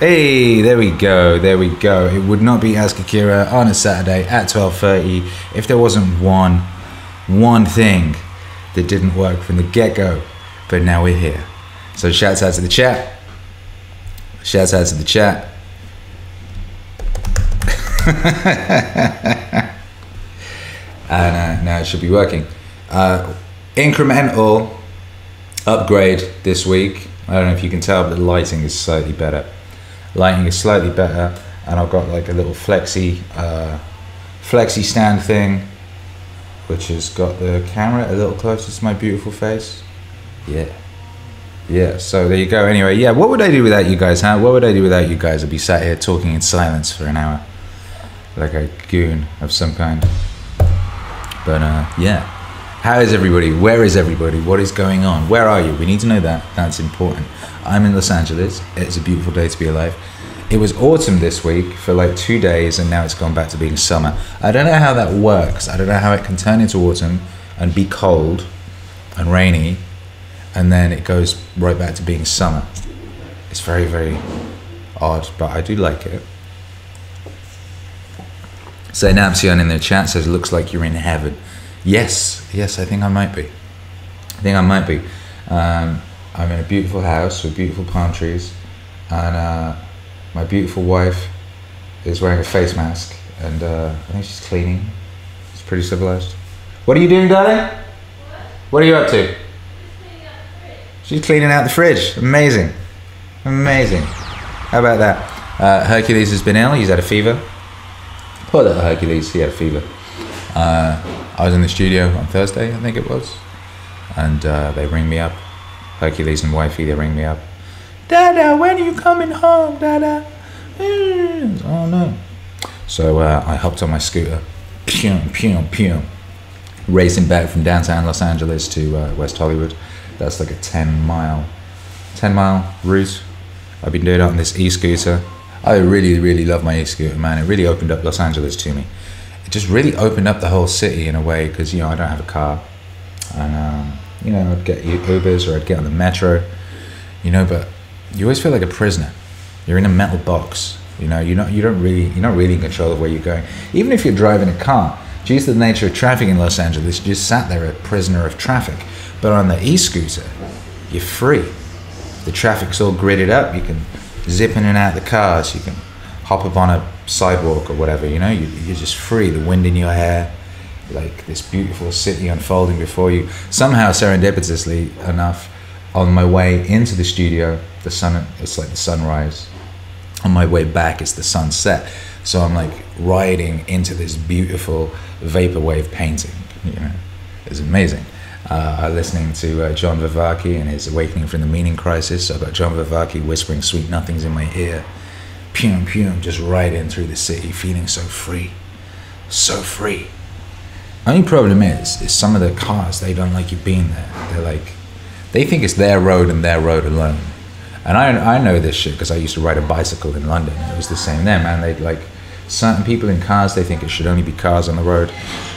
Hey, there we go, there we go. It would not be Ask Akira on a Saturday at 12.30 if there wasn't one, one thing that didn't work from the get-go. But now we're here. So shouts out to the chat. Shouts out to the chat. and uh, now it should be working. Uh, incremental upgrade this week. I don't know if you can tell, but the lighting is slightly better. Lighting is slightly better, and I've got like a little flexi, uh, flexi stand thing, which has got the camera a little closer to my beautiful face. Yeah, yeah. So there you go. Anyway, yeah. What would I do without you guys? Huh? What would I do without you guys? I'd be sat here talking in silence for an hour, like a goon of some kind. But uh, yeah. How is everybody? Where is everybody? What is going on? Where are you? We need to know that. That's important. I'm in Los Angeles. It's a beautiful day to be alive. It was autumn this week for like two days, and now it's gone back to being summer. I don't know how that works. I don't know how it can turn into autumn and be cold and rainy, and then it goes right back to being summer. It's very, very odd, but I do like it. So Napsion in the chat says, "Looks like you're in heaven." Yes, yes, I think I might be. I think I might be. Um, I'm in a beautiful house with beautiful palm trees, and uh, my beautiful wife is wearing a face mask, and uh, I think she's cleaning. It's pretty civilized. What are you doing, darling? What are you up to? She's cleaning out the fridge. Amazing, amazing. How about that? Uh, Hercules has been ill. He's had a fever. Poor little Hercules. He had a fever. Uh, I was in the studio on Thursday, I think it was, and uh, they ring me up. Hercules and wifey, they ring me up. Dada, when are you coming home, Dada? Mm. Oh no. So uh, I hopped on my scooter, pew, pew, pew, racing back from downtown Los Angeles to uh, West Hollywood. That's like a 10 mile, 10 mile route. I've been doing it on this e-scooter. I really, really love my e-scooter, man. It really opened up Los Angeles to me it just really opened up the whole city in a way because you know I don't have a car, and um, you know I'd get Ubers or I'd get on the metro, you know. But you always feel like a prisoner. You're in a metal box. You know you're not you don't really you're not really in control of where you're going. Even if you're driving a car, due to the nature of traffic in Los Angeles, you just sat there a prisoner of traffic. But on the e-scooter, you're free. The traffic's all gridded up. You can zip in and out the cars. You can hop up on a sidewalk or whatever, you know, you, you're just free, the wind in your hair, like this beautiful city unfolding before you. Somehow, serendipitously enough, on my way into the studio, the sun, it's like the sunrise. On my way back, it's the sunset. So I'm like riding into this beautiful vaporwave painting, you know, it's amazing. Uh, listening to uh, John Vervaeke and his Awakening from the Meaning Crisis. So I've got John Vervaeke whispering sweet nothings in my ear pum pum, just right in through the city, feeling so free, so free. Only problem is, is some of the cars they don't like you being there. They're like, they think it's their road and their road alone. And I, I know this shit because I used to ride a bicycle in London. It was the same there, man. They'd like certain people in cars. They think it should only be cars on the road,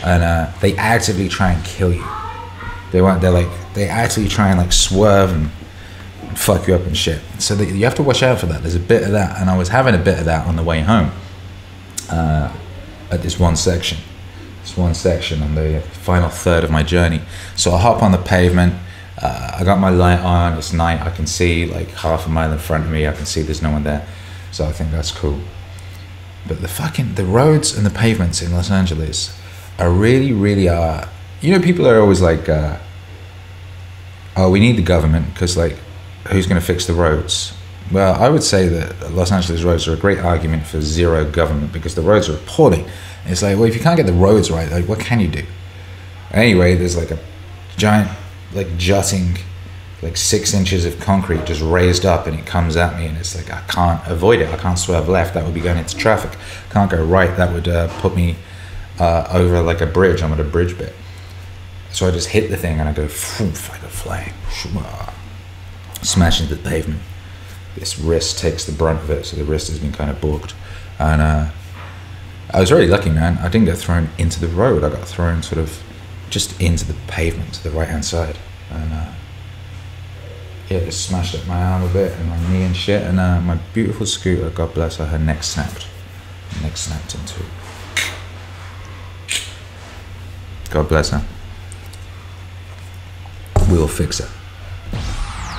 and uh, they actively try and kill you. They want. They're like they actively try and like swerve and fuck you up and shit. So you have to watch out for that. There's a bit of that, and I was having a bit of that on the way home uh, at this one section. This one section on the final third of my journey. So I hop on the pavement. Uh, I got my light on. It's night. I can see like half a mile in front of me. I can see there's no one there. So I think that's cool. But the fucking the roads and the pavements in Los Angeles are really, really are. You know, people are always like, uh, "Oh, we need the government," because like who's going to fix the roads? Well, I would say that Los Angeles roads are a great argument for zero government because the roads are appalling. it's like, well, if you can't get the roads right, like, what can you do? Anyway, there's like a giant, like jutting, like six inches of concrete just raised up, and it comes at me, and it's like I can't avoid it. I can't swerve left. That would be going into traffic. Can't go right. That would uh, put me uh, over like a bridge. I'm at a bridge bit. So I just hit the thing, and I go, like a flying smash into the pavement. This wrist takes the brunt of it, so the wrist has been kind of booked. And uh, I was really lucky, man. I didn't get thrown into the road. I got thrown sort of just into the pavement to the right hand side. And uh, yeah, it smashed up my arm a bit and my knee and shit. And uh, my beautiful scooter, God bless her, her neck snapped. Her neck snapped in two. God bless her. We will fix it.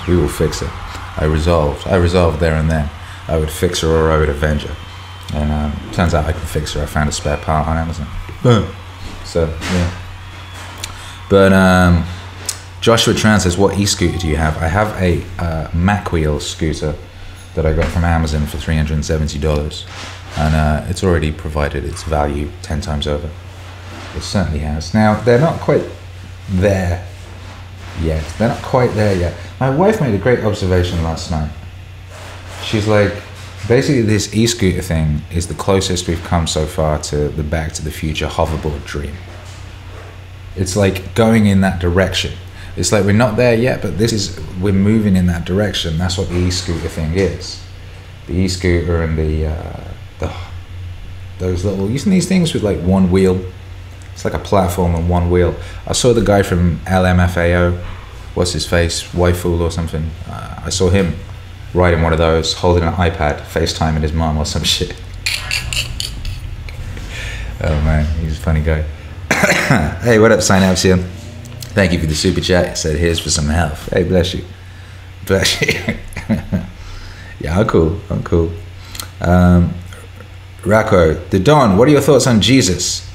We will fix it. I resolved. I resolved there and then. I would fix her or I would avenge her. And um, turns out I can fix her. I found a spare part on Amazon. Boom. So yeah. But um, Joshua Tran says, "What e-scooter do you have?" I have a uh, Mac Wheel scooter that I got from Amazon for three hundred and seventy dollars, and uh, it's already provided its value ten times over. It certainly has. Now they're not quite there yet. They're not quite there yet. My wife made a great observation last night. She's like, basically, this e-scooter thing is the closest we've come so far to the Back to the Future hoverboard dream. It's like going in that direction it's like we're not there yet, but this is we're moving in that direction. That's what the e-scooter thing is. The e-scooter and the uh, the those little using these things with like one wheel. It's like a platform and one wheel. I saw the guy from LMFAO. What's his face? Waifool or something. Uh, I saw him riding one of those, holding an iPad, FaceTiming his mom or some shit. oh man, he's a funny guy. hey, what up, Synapsia? Thank you for the super chat. I said, here's for some health. Hey, bless you. Bless you. yeah, I'm cool. I'm cool. Um, Racco, the Don, what are your thoughts on Jesus?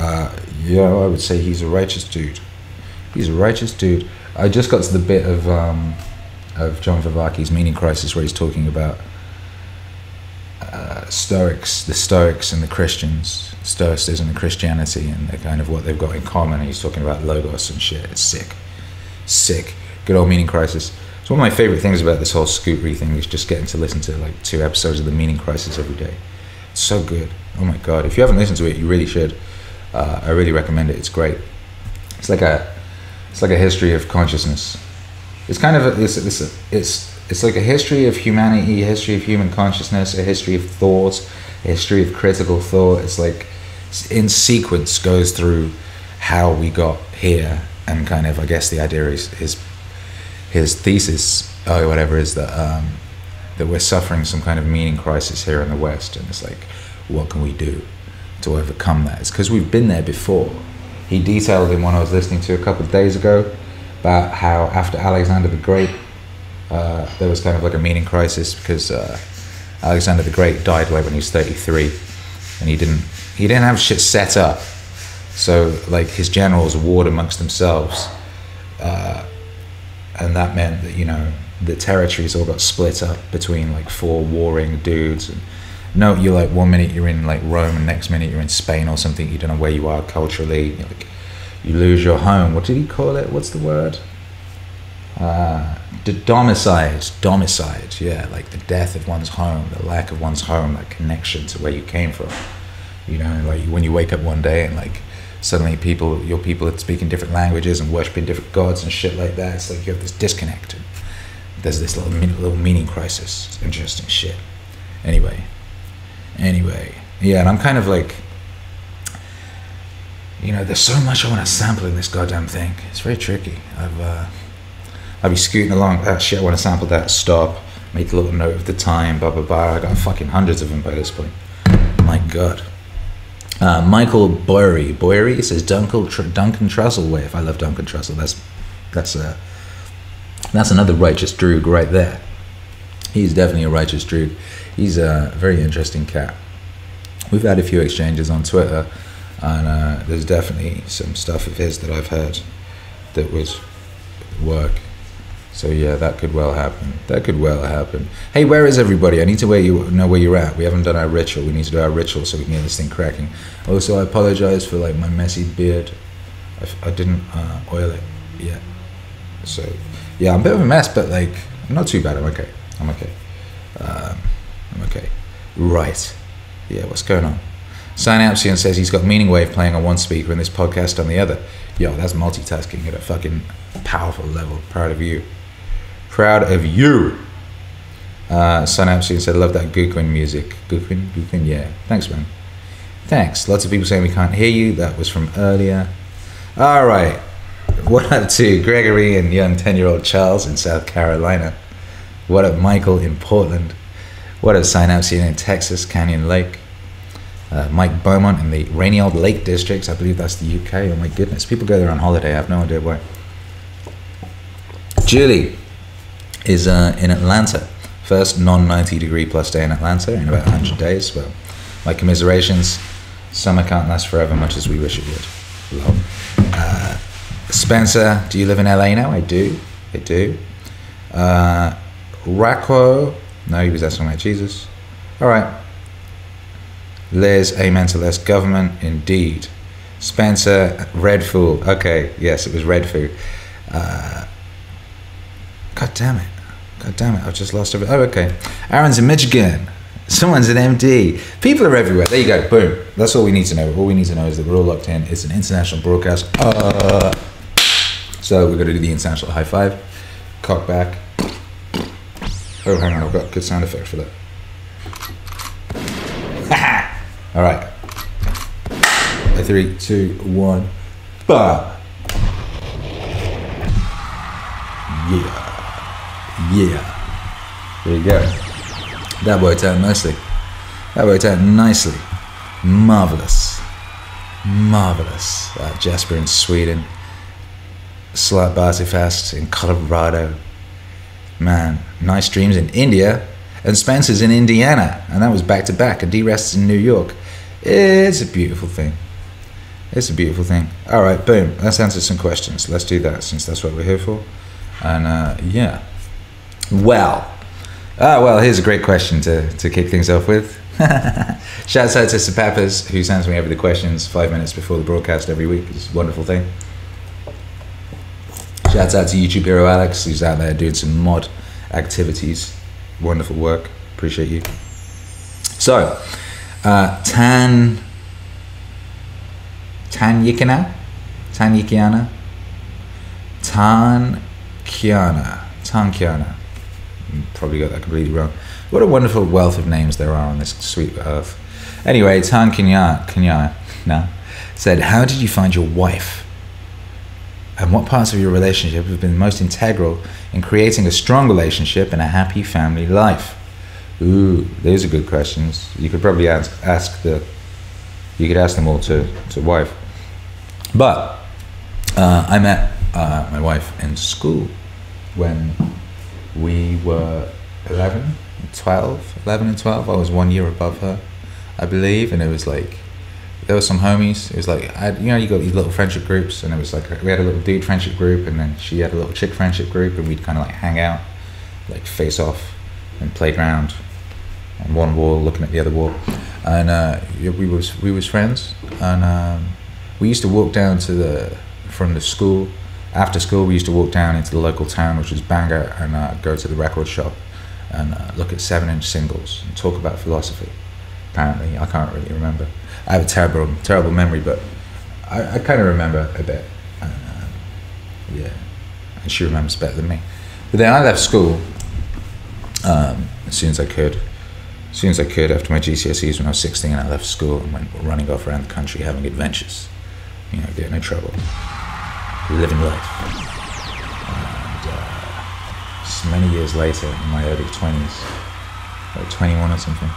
Uh, yeah, I would say he's a righteous dude. He's a righteous dude. I just got to the bit of um, of John Vervaeke's Meaning Crisis where he's talking about uh, Stoics, the Stoics and the Christians, Stoicism and Christianity, and the kind of what they've got in common. And he's talking about logos and shit. It's sick, sick. Good old meaning crisis. It's one of my favorite things about this whole Scootery thing is just getting to listen to like two episodes of the Meaning Crisis every day. It's so good. Oh my god! If you haven't listened to it, you really should. Uh, I really recommend it. It's great. It's like a, it's like a history of consciousness. It's kind of a, it's it's it's it's like a history of humanity, a history of human consciousness, a history of thought, a history of critical thought. It's like in sequence goes through how we got here, and kind of I guess the idea is his his thesis or whatever is that um, that we're suffering some kind of meaning crisis here in the West, and it's like what can we do to overcome that? It's because we've been there before. He detailed in one I was listening to a couple of days ago about how after Alexander the Great uh, there was kind of like a meaning crisis because uh, Alexander the Great died like when he was 33, and he didn't he didn't have shit set up. So like his generals warred amongst themselves, uh, and that meant that you know the territories all got split up between like four warring dudes. And no, you're like one minute you're in like Rome, and next minute you're in Spain or something. You don't know where you are culturally. Like, you lose your home. What did he call it? What's the word? Uh, the domicide, domicide, yeah, like the death of one's home, the lack of one's home, that connection to where you came from. You know, like when you wake up one day and like suddenly people, your people are speaking different languages and worshiping different gods and shit like that. It's like you have this disconnect. There's this little little meaning crisis. It's interesting shit. Anyway, anyway, yeah, and I'm kind of like, you know, there's so much I want to sample in this goddamn thing. It's very tricky. I've uh, I'll be scooting along. Ah, shit, I want to sample that. Stop. Make a little note of the time. Blah blah blah. I got fucking hundreds of them by this point. My God. Uh, Michael Boyery. Boyery says Duncan, Tr- Duncan Trussellwave. I love Duncan Trussell. That's that's uh, that's another righteous droog right there. He's definitely a righteous droog. He's a very interesting cat. We've had a few exchanges on Twitter, and uh, there's definitely some stuff of his that I've heard that would work so yeah, that could well happen. That could well happen. Hey, where is everybody? I need to where you know where you're at. We haven't done our ritual. We need to do our ritual so we can get this thing cracking. Also, I apologize for like my messy beard. I, I didn't uh, oil it yet. So yeah, I'm a bit of a mess, but like I'm not too bad. I'm okay. I'm okay. Um, I'm okay. Right. Yeah, what's going on? Synapsian says he's got Meaning Wave playing on one speaker and this podcast on the other. Yo, that's multitasking at a fucking powerful level. Proud of you. Proud of you. Uh, Synapse said, love that Guqin music. Guqin? Guqin? Yeah. Thanks, man. Thanks. Lots of people saying we can't hear you. That was from earlier. All right. What up to Gregory and young 10 year old Charles in South Carolina? What up, Michael in Portland? What up, Synapsian in Texas, Canyon Lake? Uh, Mike Beaumont in the rainy old Lake Districts. I believe that's the UK. Oh my goodness. People go there on holiday. I have no idea why. Julie is uh, in Atlanta. First non 90 degree plus day in Atlanta in about 100 days. Well, my commiserations. Summer can't last forever, much as we wish it would. Love. Uh, Spencer, do you live in LA now? I do. I do. Racco, no, he was asking about Jesus. All right. Liz, amen to less government, indeed. Spencer, Redfoo. Okay, yes, it was Redfoo. Uh, God damn it. God damn it, I've just lost it. Oh, okay. Aaron's in Michigan. Someone's an MD. People are everywhere. There you go. Boom. That's all we need to know. All we need to know is that we're all locked in. It's an international broadcast. Uh, so we're going to do the international high five. Cock back. Oh, hang on. I've got a good sound effect for that. All right. A three, two, one, Bam. Yeah. Yeah. There you go. That worked out nicely. That worked out nicely. Marvelous. Marvelous. Uh, Jasper in Sweden. Slut Fest in Colorado. Man, nice dreams in India. And Spencer's in Indiana. And that was back to back. And D-Rest's in New York. It's a beautiful thing. It's a beautiful thing. All right, boom. Let's answer some questions. Let's do that since that's what we're here for. And uh, yeah. Well, ah, well, here's a great question to, to kick things off with. Shouts out to Sir Peppers, who sends me over the questions five minutes before the broadcast every week. It's a wonderful thing. Shouts out to YouTube hero Alex, who's out there doing some mod activities. Wonderful work. Appreciate you. So, uh, Tan Tan Yikana? Tan Yikiana? Tan Kiana. Tan Kiana. Probably got that completely wrong. What a wonderful wealth of names there are on this sweet earth. Anyway, Tan Kinya, Kinya no, said, How did you find your wife? And what parts of your relationship have been most integral in creating a strong relationship and a happy family life? Ooh, those are good questions. You could probably ask, ask the, you could ask them all to, to wife. But uh, I met uh, my wife in school when we were 11, 12, 11 and 12. I was one year above her, I believe, and it was like there were some homies. It was like I, you know, you got these little friendship groups, and it was like we had a little dude friendship group, and then she had a little chick friendship group, and we'd kind of like hang out, like face off, and playground, on one wall looking at the other wall, and uh, we was we was friends, and um, we used to walk down to the from the school. After school, we used to walk down into the local town, which was Bangor, and uh, go to the record shop and uh, look at seven-inch singles and talk about philosophy. Apparently, I can't really remember. I have a terrible, terrible memory, but I, I kind of remember a bit. And, uh, yeah, and she remembers better than me. But then I left school um, as soon as I could. As soon as I could, after my GCSEs when I was 16, I left school and went running off around the country having adventures. You know, getting in trouble, living life. And uh, just many years later, in my early 20s, like 21 or something,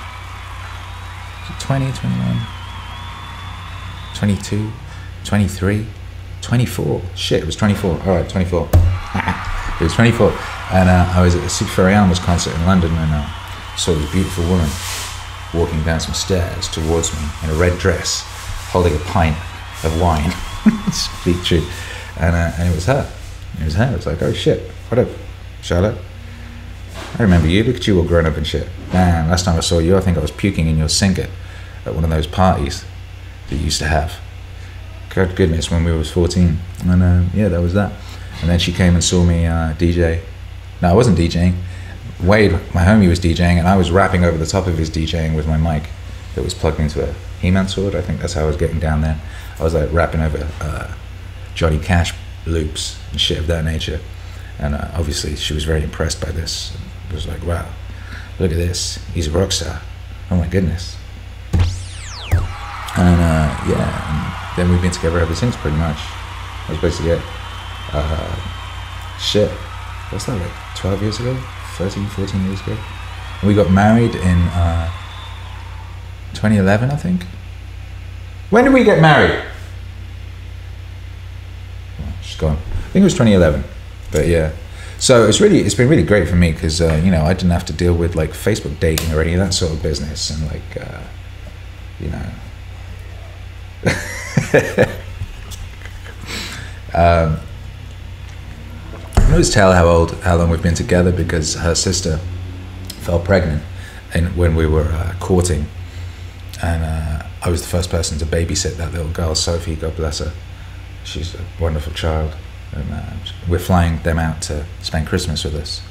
20, 21, 22, 23, 24. Shit, it was 24. All right, 24. it was 24. And uh, I was at the Super Animals concert in London and uh, saw this beautiful woman walking down some stairs towards me in a red dress, holding a pint of wine. Speak true. And, uh, and it was her. It was her. It was like, oh shit, what up, Charlotte? I remember you. Look at you all grown up and shit. Man, last time I saw you, I think I was puking in your sink at one of those parties that you used to have. God goodness, when we was 14. And uh, yeah, that was that. And then she came and saw me uh, DJ. No, I wasn't DJing. Wade, my homie, was DJing, and I was rapping over the top of his DJing with my mic that was plugged into a He-Man sword. I think that's how I was getting down there. I was like rapping over uh, Johnny Cash loops and shit of that nature. And uh, obviously, she was very impressed by this. It was like, wow, look at this. He's a rock star. Oh my goodness. And uh, yeah, and then we've been together ever since, pretty much. That's basically it. Uh, shit, what's that like? 12 years ago? 13, 14 years ago? And we got married in uh, 2011, I think. When did we get married? Oh, she's gone. I think it was 2011. But yeah. So it's really it's been really great for me because uh, you know I didn't have to deal with like Facebook dating or any of that sort of business and like uh, you know um, I can always tell how old how long we've been together because her sister fell pregnant and when we were uh, courting. And uh, I was the first person to babysit that little girl Sophie God bless her. She's a wonderful child. And uh, we're flying them out to spend Christmas with us.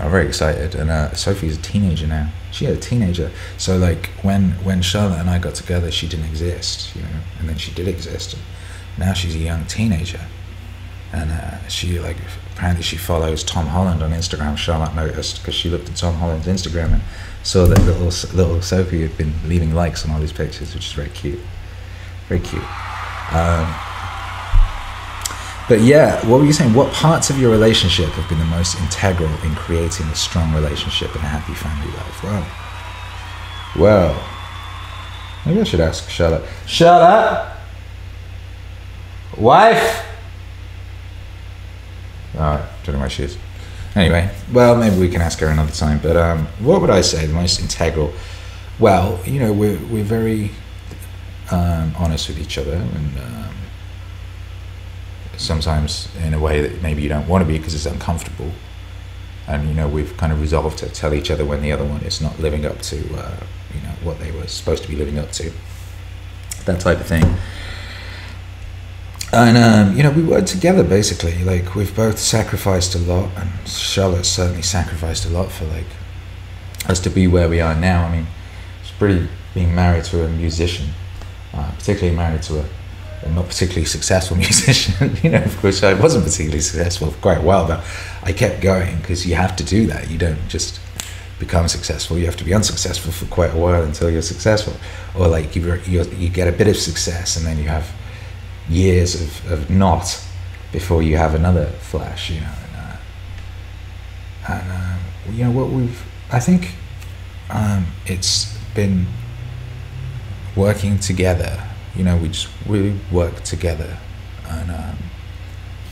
I'm very excited, and uh, Sophie's a teenager now. She had a teenager, so like when when Charlotte and I got together, she didn't exist, you know, and then she did exist. And now she's a young teenager, and uh, she like apparently she follows Tom Holland on Instagram. Charlotte noticed because she looked at Tom Holland's Instagram and saw that little little Sophie had been leaving likes on all his pictures, which is very cute, very cute. Um, but yeah, what were you saying? What parts of your relationship have been the most integral in creating a strong relationship and a happy family life? Well, well, maybe I should ask Charlotte. Charlotte, wife. Right, don't know where she is. Anyway, well, maybe we can ask her another time. But um, what would I say the most integral? Well, you know, we're we're very um, honest with each other and. Um, sometimes in a way that maybe you don't want to be because it's uncomfortable. And you know we've kind of resolved to tell each other when the other one is not living up to uh, you know what they were supposed to be living up to. That type of thing. And um, you know we work together basically. Like we've both sacrificed a lot, and Charlotte certainly sacrificed a lot for like us to be where we are now. I mean, it's pretty being married to a musician, uh, particularly married to a a not particularly successful musician, you know, of course I wasn't particularly successful for quite a while, but I kept going because you have to do that. You don't just become successful. You have to be unsuccessful for quite a while until you're successful. Or like you, you get a bit of success and then you have years of, of not before you have another flash, you know. And, uh, and uh, you know, what we've, I think um, it's been working together you know, we just we worked together, and um,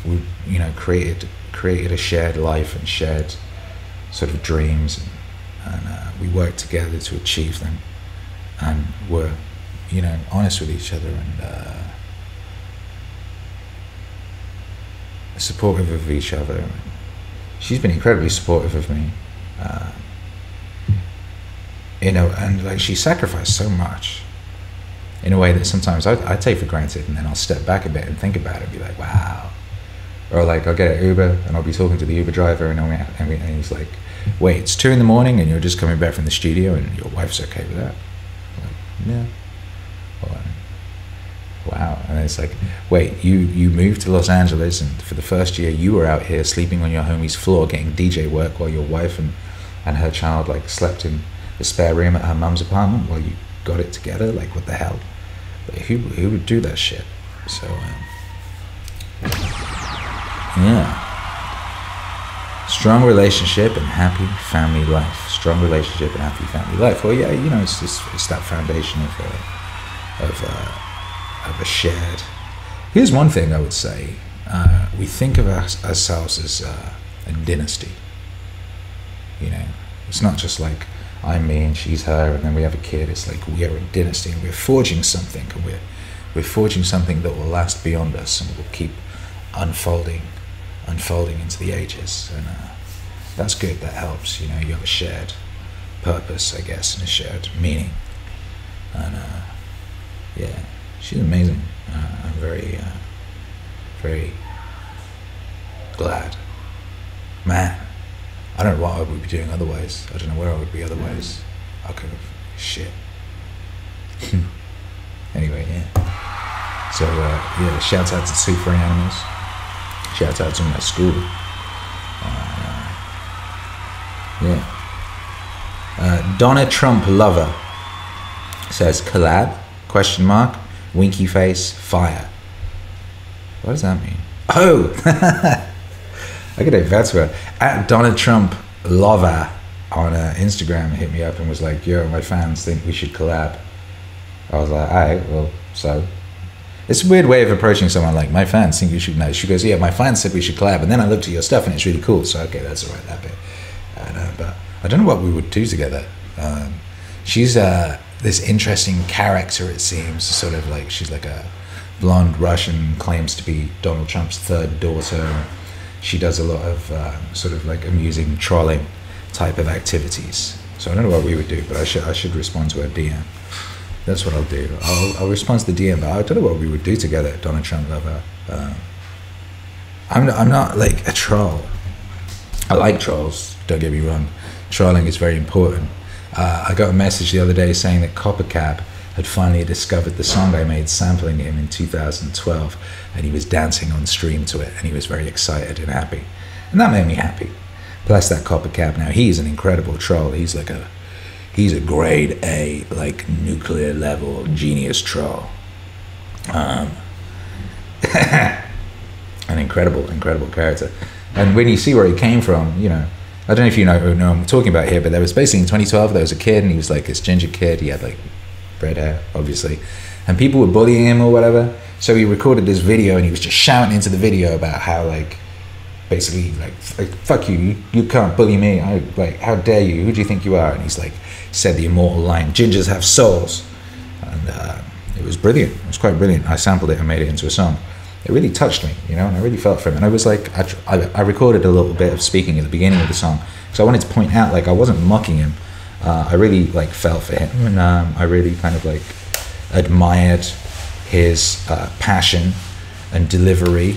we you know created created a shared life and shared sort of dreams, and, and uh, we worked together to achieve them, and were you know honest with each other and uh, supportive of each other. She's been incredibly supportive of me. Uh, you know, and like she sacrificed so much in a way that sometimes I, I, take for granted, and then I'll step back a bit and think about it, and be like, wow. Or like I'll get an Uber and I'll be talking to the Uber driver, and, and, and he's like, wait, it's two in the morning, and you're just coming back from the studio, and your wife's okay with that? Like, yeah. Wow. And it's like, wait, you you moved to Los Angeles, and for the first year, you were out here sleeping on your homie's floor, getting DJ work, while your wife and and her child like slept in the spare room at her mum's apartment while you got it together. Like, what the hell? Who, who would do that shit? So, um, yeah. Strong relationship and happy family life. Strong relationship and happy family life. Well, yeah, you know, it's just, it's that foundation of a, uh, of a, uh, of a shared. Here's one thing I would say: uh, we think of us, ourselves as uh, a dynasty. You know, it's not just like I'm me and she's her, and then we have a kid. It's like we are a dynasty, and we're forging something, and we're we're forging something that will last beyond us, and will keep unfolding, unfolding into the ages, and uh, that's good. That helps. You know, you have a shared purpose, I guess, and a shared meaning, and uh, yeah, she's amazing. Uh, I'm very, uh, very glad, man. I don't know what I would be doing otherwise. I don't know where I would be otherwise. I could have shit. anyway, yeah. So uh, yeah, shout out to Super Furry Animals. Shout out to my school. Uh, yeah. Uh, Donna Trump lover says collab question mark winky face fire. What does that mean? Oh, I could that's where at Donald Trump lover on uh, Instagram hit me up and was like, "Yo, my fans think we should collab." I was like, "All right, well, so." It's a weird way of approaching someone like my fans think you should know. She goes, "Yeah, my fans said we should collab," and then I looked at your stuff and it's really cool. So okay, that's all right, that bit. And, uh, but I don't know what we would do together. Um, she's uh, this interesting character, it seems, sort of like she's like a blonde Russian, claims to be Donald Trump's third daughter. She does a lot of uh, sort of like amusing trolling type of activities. So I don't know what we would do, but I should I should respond to her DM. That's what I'll do. I'll, I'll respond to the DM, but I don't know what we would do together, Donald Trump lover. Um, I'm not, I'm not like a troll. I like trolls. Don't get me wrong. Trolling is very important. Uh, I got a message the other day saying that Coppercab had finally discovered the song I made sampling him in 2012, and he was dancing on stream to it, and he was very excited and happy, and that made me happy. Plus, that Coppercab now he's an incredible troll. He's like a he's a grade A, like nuclear level genius troll. Um, an incredible, incredible character. And when you see where he came from, you know, I don't know if you know, know I'm talking about here, but there was basically in 2012, there was a kid and he was like this ginger kid. He had like red hair, obviously. And people were bullying him or whatever. So he recorded this video and he was just shouting into the video about how like, basically like, fuck you, you, you can't bully me. I like, how dare you? Who do you think you are? And he's like, said the immortal line, gingers have souls. And uh, it was brilliant. It was quite brilliant. I sampled it and made it into a song it really touched me, you know, and I really felt for him. And I was like, I, I, I recorded a little bit of speaking at the beginning of the song because I wanted to point out, like, I wasn't mocking him. Uh, I really like felt for him, and um, I really kind of like admired his uh, passion and delivery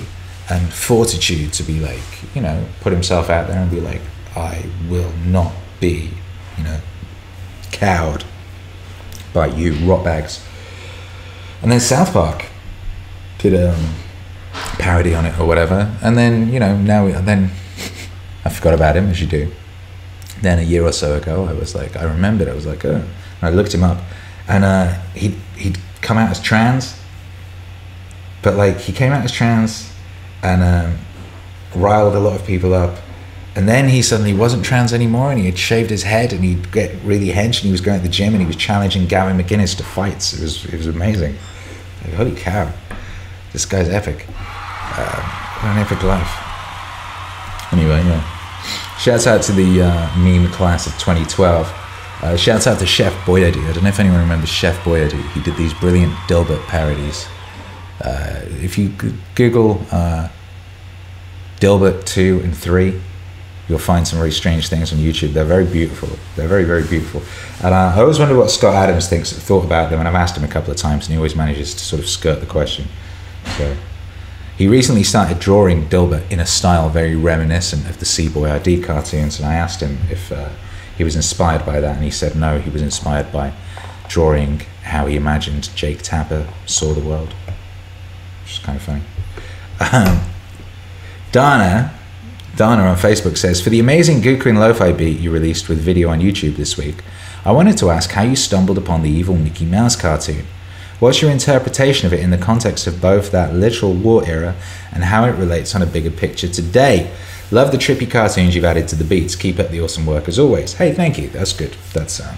and fortitude to be like, you know, put himself out there and be like, I will not be, you know, cowed by you rot bags. And then South Park did um, parody on it or whatever. And then, you know, now then I forgot about him, as you do. Then a year or so ago, I was like, I remembered, I was like, oh. And I looked him up, and uh, he'd, he'd come out as trans, but like, he came out as trans and um, riled a lot of people up. And then he suddenly wasn't trans anymore, and he had shaved his head, and he'd get really hench, and he was going to the gym, and he was challenging Gavin McInnes to fights. It was it was amazing. Like, holy cow, this guy's epic. Uh, what an epic life. Anyway, yeah. Shouts out to the uh, meme class of 2012. Uh, shouts out to Chef Boyardee. I don't know if anyone remembers Chef Boyardee. He did these brilliant Dilbert parodies. Uh, if you Google uh, Dilbert 2 and 3, you'll find some very strange things on YouTube. They're very beautiful. They're very, very beautiful. And uh, I always wonder what Scott Adams thinks, thought about them, and I've asked him a couple of times, and he always manages to sort of skirt the question. So he recently started drawing Dilbert in a style very reminiscent of the C Boyardee cartoons, and I asked him if uh, he was inspired by that, and he said no, he was inspired by drawing how he imagined Jake Tapper saw the world, which is kind of funny. Um, Dana, Dana on Facebook says, For the amazing Guqin Lo-Fi beat you released with video on YouTube this week, I wanted to ask how you stumbled upon the evil Mickey Mouse cartoon. What's your interpretation of it in the context of both that literal war era and how it relates on a bigger picture today? Love the trippy cartoons you've added to the beats. Keep up the awesome work as always. Hey, thank you. That's good. That's um,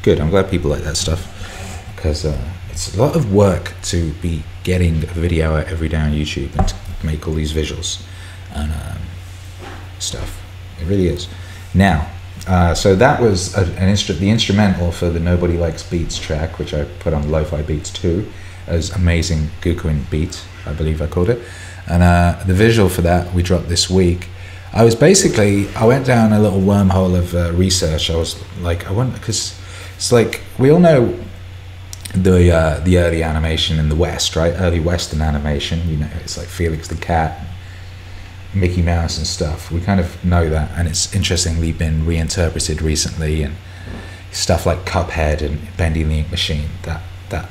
good. I'm glad people like that stuff because uh, it's a lot of work to be getting a video out every day on YouTube and to make all these visuals and um, stuff. It really is. Now, uh, so that was a, an instru- the instrumental for the Nobody Likes Beats track, which I put on Lo-Fi Beats 2 as Amazing Guqin Beat, I believe I called it. And uh, the visual for that we dropped this week. I was basically, I went down a little wormhole of uh, research. I was like, I wonder, because it's like, we all know the uh, the early animation in the West, right? Early Western animation, you know, it's like Felix the Cat, Mickey Mouse and stuff. We kind of know that, and it's interestingly been reinterpreted recently, and stuff like Cuphead and Bendy the Ink Machine, that that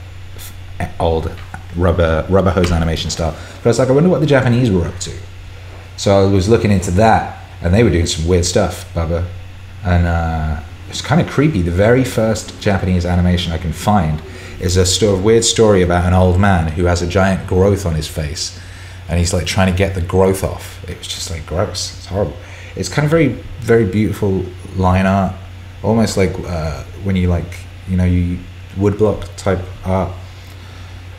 old rubber rubber hose animation style. But I was like, I wonder what the Japanese were up to. So I was looking into that, and they were doing some weird stuff, Bubba, and uh, it's kind of creepy. The very first Japanese animation I can find is a sto- weird story about an old man who has a giant growth on his face and he's like trying to get the growth off. It was just like gross. It's horrible. It's kind of very very beautiful line art, almost like uh, when you like you know you woodblock type art.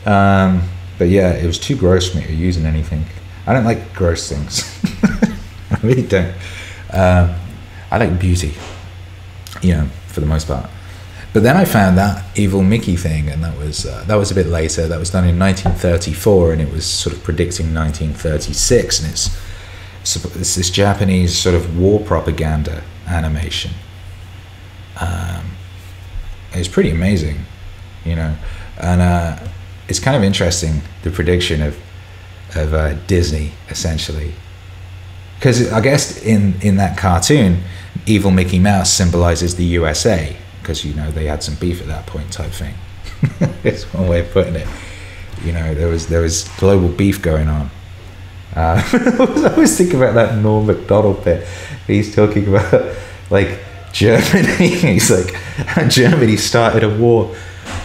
Um, but yeah, it was too gross for me to use in anything. I don't like gross things. I really don't. Um, I like beauty, you know, for the most part. But then I found that evil Mickey thing, and that was uh, that was a bit later. That was done in 1934, and it was sort of predicting 1936, and it's it's this Japanese sort of war propaganda animation. Um, it's pretty amazing, you know, and uh, it's kind of interesting the prediction of of uh, Disney essentially, because I guess in in that cartoon, evil Mickey Mouse symbolizes the USA because you know they had some beef at that point type thing. it's one way of putting it. You know there was there was global beef going on. Uh, I always think about that Norm Macdonald bit. He's talking about like Germany. He's like Germany started a war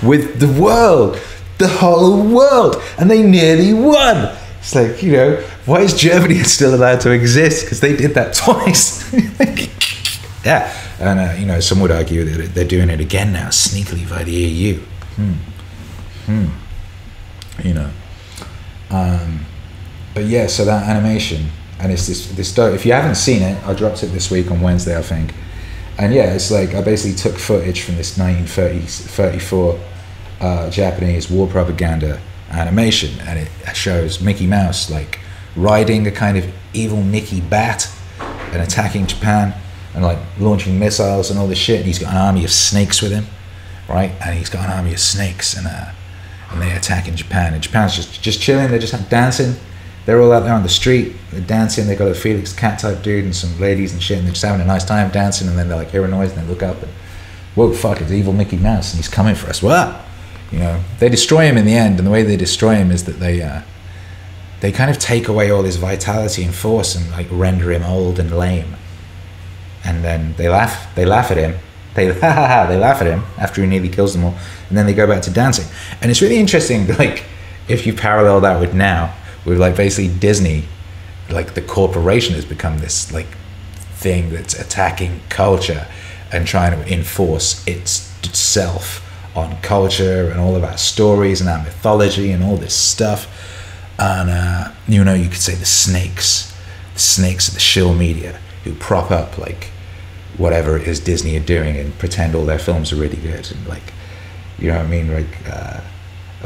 with the world the whole world, and they nearly won. It's like, you know, why is Germany still allowed to exist? Because they did that twice. yeah, and uh, you know, some would argue that they're doing it again now, sneakily via the EU. Hmm. Hmm. You know. Um, but yeah, so that animation, and it's this this. If you haven't seen it, I dropped it this week on Wednesday, I think. And yeah, it's like I basically took footage from this 1934 uh, Japanese war propaganda animation, and it shows Mickey Mouse like riding a kind of evil Mickey bat and attacking Japan and like launching missiles and all this shit. And he's got an army of snakes with him, right? And he's got an army of snakes, and uh, and they attack in Japan. And Japan's just just chilling. They're just dancing. They're all out there on the street. They're dancing. They've got a Felix Cat type dude and some ladies and shit, and they're just having a nice time dancing. And then they like hear a noise and they look up and, whoa, fuck! It's evil Mickey Mouse, and he's coming for us. What? You know, they destroy him in the end, and the way they destroy him is that they uh, they kind of take away all his vitality and force and like render him old and lame. And then they laugh. They laugh at him. They ha ha ha. They laugh at him after he nearly kills them all, and then they go back to dancing. And it's really interesting, like if you parallel that with now, with like basically Disney, like the corporation has become this like thing that's attacking culture and trying to enforce its itself on culture and all of our stories and our mythology and all this stuff. And, uh, you know, you could say the snakes, the snakes of the shill media who prop up like whatever it is Disney are doing and pretend all their films are really good and like, you know what I mean? Like, uh,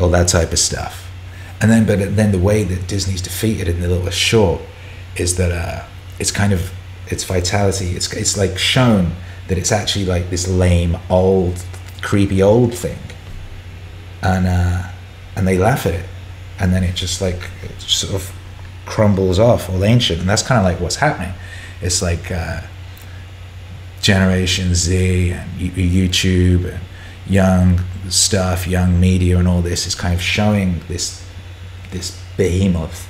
all that type of stuff. And then, but then the way that Disney's defeated in the little short is that uh, it's kind of its vitality. It's it's like shown that it's actually like this lame old creepy old thing, and uh, and they laugh at it, and then it just like it sort of crumbles off all ancient, and that's kind of like what's happening. It's like uh, Generation Z and YouTube and young stuff, young media, and all this is kind of showing this this behemoth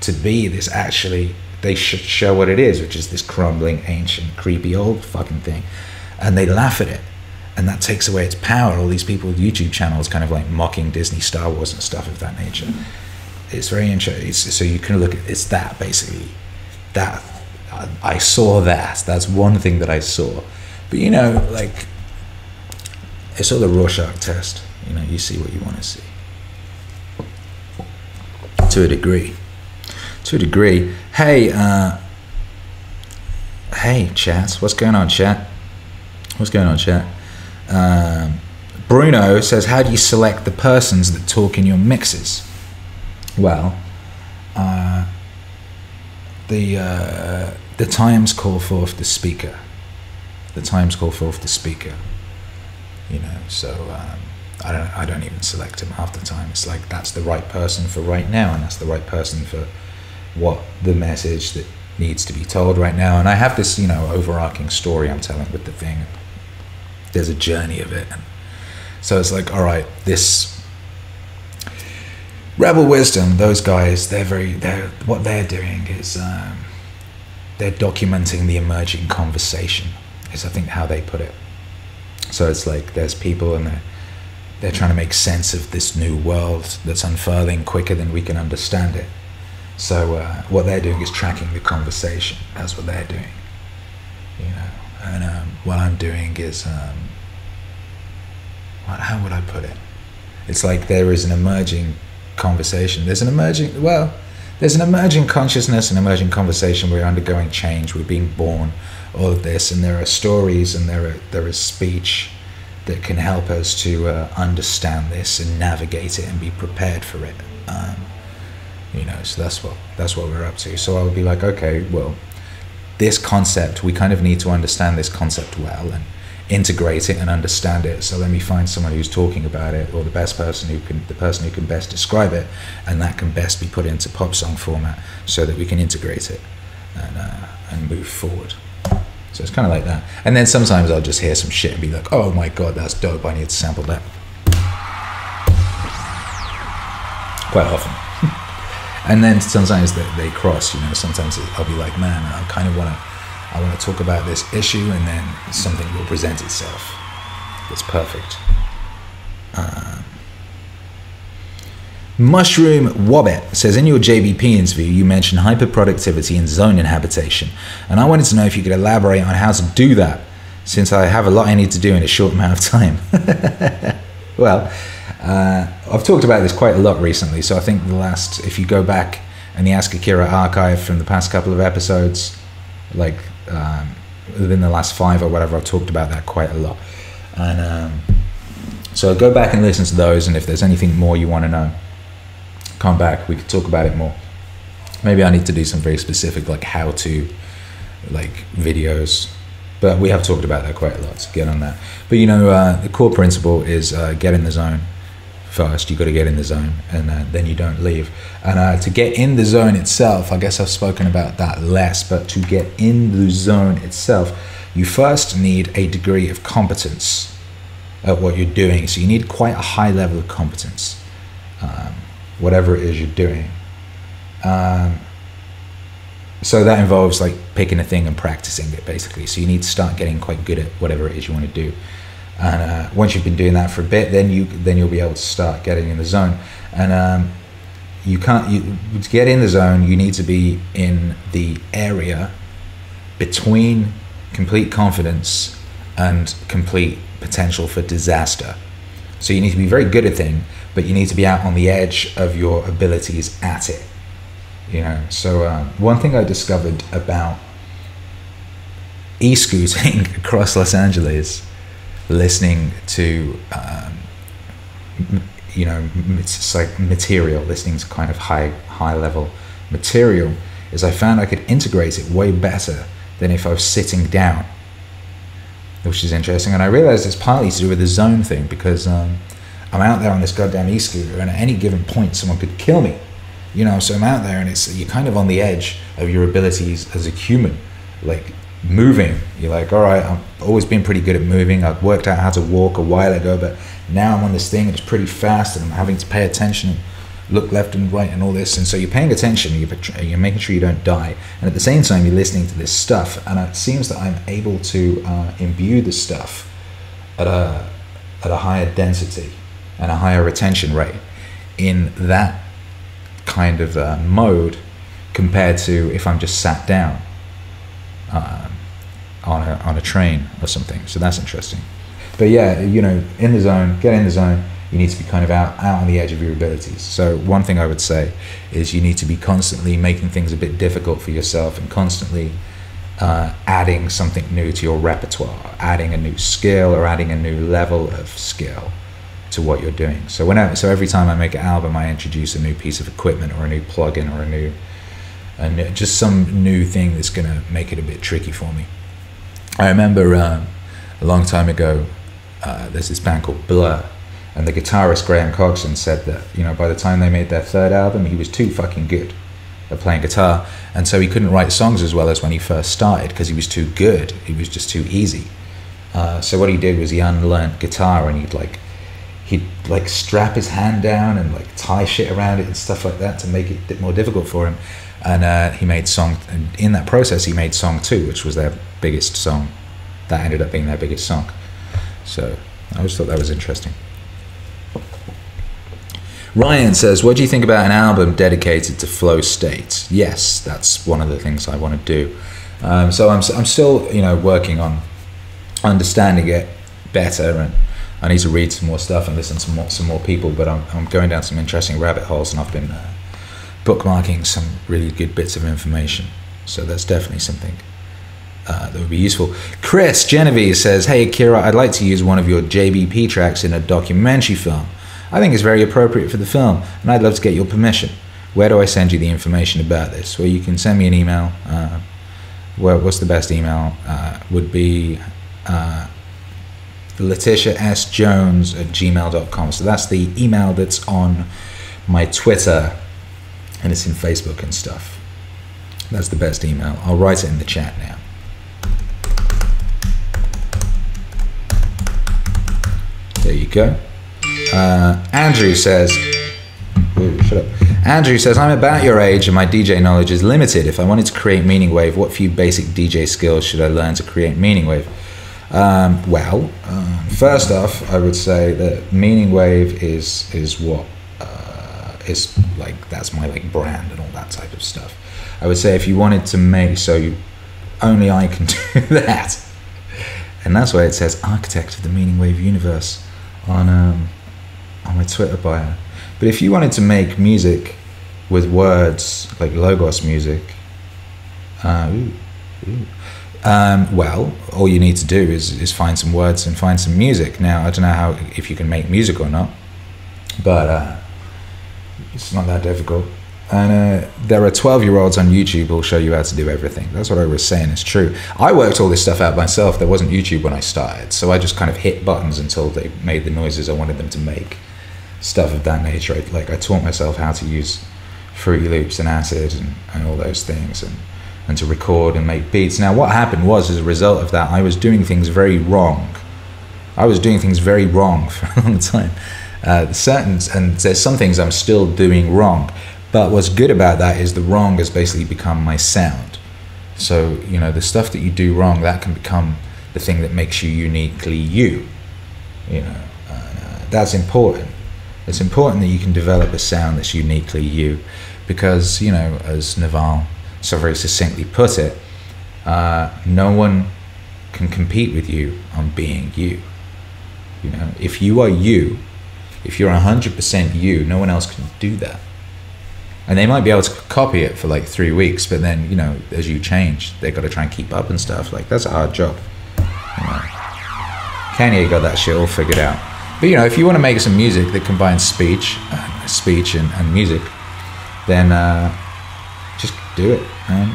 to be this actually they should show what it is, which is this crumbling, ancient, creepy old fucking thing, and they laugh at it and that takes away its power. All these people with YouTube channels kind of like mocking Disney, Star Wars, and stuff of that nature. It's very interesting. so you can look at it's that basically. That I saw that. That's one thing that I saw. But you know, like it's all the Rorschach test. You know, you see what you want to see. To a degree. To a degree. Hey, uh, hey, chat. What's going on, chat? What's going on, chat? Um, Bruno says, How do you select the persons that talk in your mixes? Well, the, uh, the times call forth the speaker. The times call forth the speaker. You know, so um, I, don't, I don't even select him half the time. It's like that's the right person for right now, and that's the right person for what the message that needs to be told right now. And I have this, you know, overarching story I'm telling with the thing there's a journey of it. And so it's like, all right, this Rebel Wisdom, those guys, they're very, they're what they're doing is um, they're documenting the emerging conversation. Is I think how they put it. So it's like there's people and they're they're trying to make sense of this new world that's unfurling quicker than we can understand it. So uh, what they're doing is tracking the conversation. That's what they're doing. You know, and um, what I'm doing is, um, what, how would I put it? It's like there is an emerging conversation. There's an emerging, well, there's an emerging consciousness, an emerging conversation. We're undergoing change. We're being born. All of this, and there are stories, and there are there is speech that can help us to uh, understand this and navigate it and be prepared for it. Um, you know, so that's what that's what we're up to. So I would be like, okay, well, this concept, we kind of need to understand this concept well and integrate it and understand it. So let me find someone who's talking about it, or the best person who can, the person who can best describe it, and that can best be put into pop song format, so that we can integrate it and uh, and move forward. So it's kind of like that. And then sometimes I'll just hear some shit and be like, oh my god, that's dope. I need to sample that. Quite often. and then sometimes they, they cross, you know, sometimes I'll be like, man, I kind of want to I want to talk about this issue, and then something will present itself. It's perfect. Um, Mushroom Wobbit says in your JBP interview, you mentioned hyperproductivity and zone inhabitation, and I wanted to know if you could elaborate on how to do that, since I have a lot I need to do in a short amount of time. well, uh, I've talked about this quite a lot recently, so I think the last, if you go back in the Ask Akira archive from the past couple of episodes, like um, within the last five or whatever, I've talked about that quite a lot. And um, so go back and listen to those, and if there's anything more you want to know, come back. We could talk about it more. Maybe I need to do some very specific, like how to, like videos. But we have talked about that quite a lot. So get on that. But you know, uh, the core principle is uh, get in the zone first. You've got to get in the zone, and uh, then you don't leave. And uh, to get in the zone itself, I guess I've spoken about that less. But to get in the zone itself, you first need a degree of competence at what you're doing. So you need quite a high level of competence, um, whatever it is you're doing. Um, so that involves like picking a thing and practicing it basically. So you need to start getting quite good at whatever it is you want to do and uh, once you've been doing that for a bit, then you then you'll be able to start getting in the zone. And um, you can't you to get in the zone. You need to be in the area between complete confidence and complete potential for disaster. So you need to be very good at thing, but you need to be out on the edge of your abilities at it. You know. So uh, one thing I discovered about e-scooting across Los Angeles listening to um, you know it's like material listening to kind of high high level material is i found i could integrate it way better than if i was sitting down which is interesting. And i realized it's partly to do with the zone thing because um, i'm out there on this goddamn e-scooter and at any given point someone could kill me you know? So i'm out there and it's you're kind of on the edge of your abilities as a human like moving. You're like, all right, I've always been pretty good at moving. I've worked out how to walk a while ago, but now I'm on this thing and it's pretty fast and I'm having to pay attention and look left and right and all this. And so you're paying attention, you're, you're making sure you don't die. And at the same time, you're listening to this stuff. And it seems that I'm able to uh, imbue the stuff at a, at a higher density and a higher retention rate in that kind of uh, mode compared to if I'm just sat down. Uh, on a, on a train or something. So that's interesting. But yeah, you know, in the zone, get in the zone. You need to be kind of out, out on the edge of your abilities. So one thing I would say is you need to be constantly making things a bit difficult for yourself and constantly uh, adding something new to your repertoire, adding a new skill or adding a new level of skill to what you're doing. So whenever, so every time I make an album, I introduce a new piece of equipment or a new plugin or a new, and just some new thing that's going to make it a bit tricky for me. I remember um, a long time ago, uh, there's this band called Blur, and the guitarist Graham Coxon said that you know by the time they made their third album, he was too fucking good at playing guitar, and so he couldn't write songs as well as when he first started because he was too good. He was just too easy. Uh, so what he did was he unlearned guitar and he'd like he'd like strap his hand down and like tie shit around it and stuff like that to make it more difficult for him. And uh, he made song, and in that process, he made song two, which was their biggest song. That ended up being their biggest song. So I always thought that was interesting. Ryan says, "What do you think about an album dedicated to flow states?" Yes, that's one of the things I want to do. Um, so I'm I'm still you know working on understanding it better, and I need to read some more stuff and listen to more, some more people. But I'm I'm going down some interesting rabbit holes, and I've been uh, bookmarking some really good bits of information. So that's definitely something uh, that would be useful. Chris Genevieve says, Hey Akira, I'd like to use one of your JBP tracks in a documentary film. I think it's very appropriate for the film, and I'd love to get your permission. Where do I send you the information about this? Well, you can send me an email. Uh, what's the best email? Uh, would be uh, Letitia S. Jones at gmail.com. So that's the email that's on my Twitter and it's in Facebook and stuff. That's the best email. I'll write it in the chat now. There you go. Uh, Andrew says, Ooh, shut up. Andrew says, I'm about your age and my DJ knowledge is limited. If I wanted to create Meaning Wave, what few basic DJ skills should I learn to create Meaning Wave? Um, well, um, first off, I would say that Meaning Wave is is what like that's my like brand and all that type of stuff. I would say if you wanted to make so only I can do that, and that's why it says architect of the Meaning Wave universe on um, on my Twitter bio. But if you wanted to make music with words like logos music, uh, ooh, ooh, um, well, all you need to do is, is find some words and find some music. Now, I don't know how if you can make music or not, but uh, it's not that difficult. And uh, there are 12 year olds on YouTube who'll show you how to do everything. That's what I was saying, it's true. I worked all this stuff out myself. There wasn't YouTube when I started. So I just kind of hit buttons until they made the noises I wanted them to make stuff of that nature. Like I taught myself how to use Fruity Loops and Acid and, and all those things and, and to record and make beats. Now, what happened was, as a result of that, I was doing things very wrong. I was doing things very wrong for a long time. Uh, certain and there's some things I'm still doing wrong, but what's good about that is the wrong has basically become my sound. So you know the stuff that you do wrong that can become the thing that makes you uniquely you. You know uh, that's important it's important that you can develop a sound that's uniquely you, because you know, as Naval so very succinctly put it, uh, no one can compete with you on being you. You know, if you are you, if you're hundred percent you, no one else can do that. And they might be able to copy it for like three weeks, but then you know, as you change, they've got to try and keep up and stuff. Like that's a hard job. You know. Kanye got that shit all figured out. But you know, if you want to make some music that combines speech, uh, speech and, and music, then uh, just do it.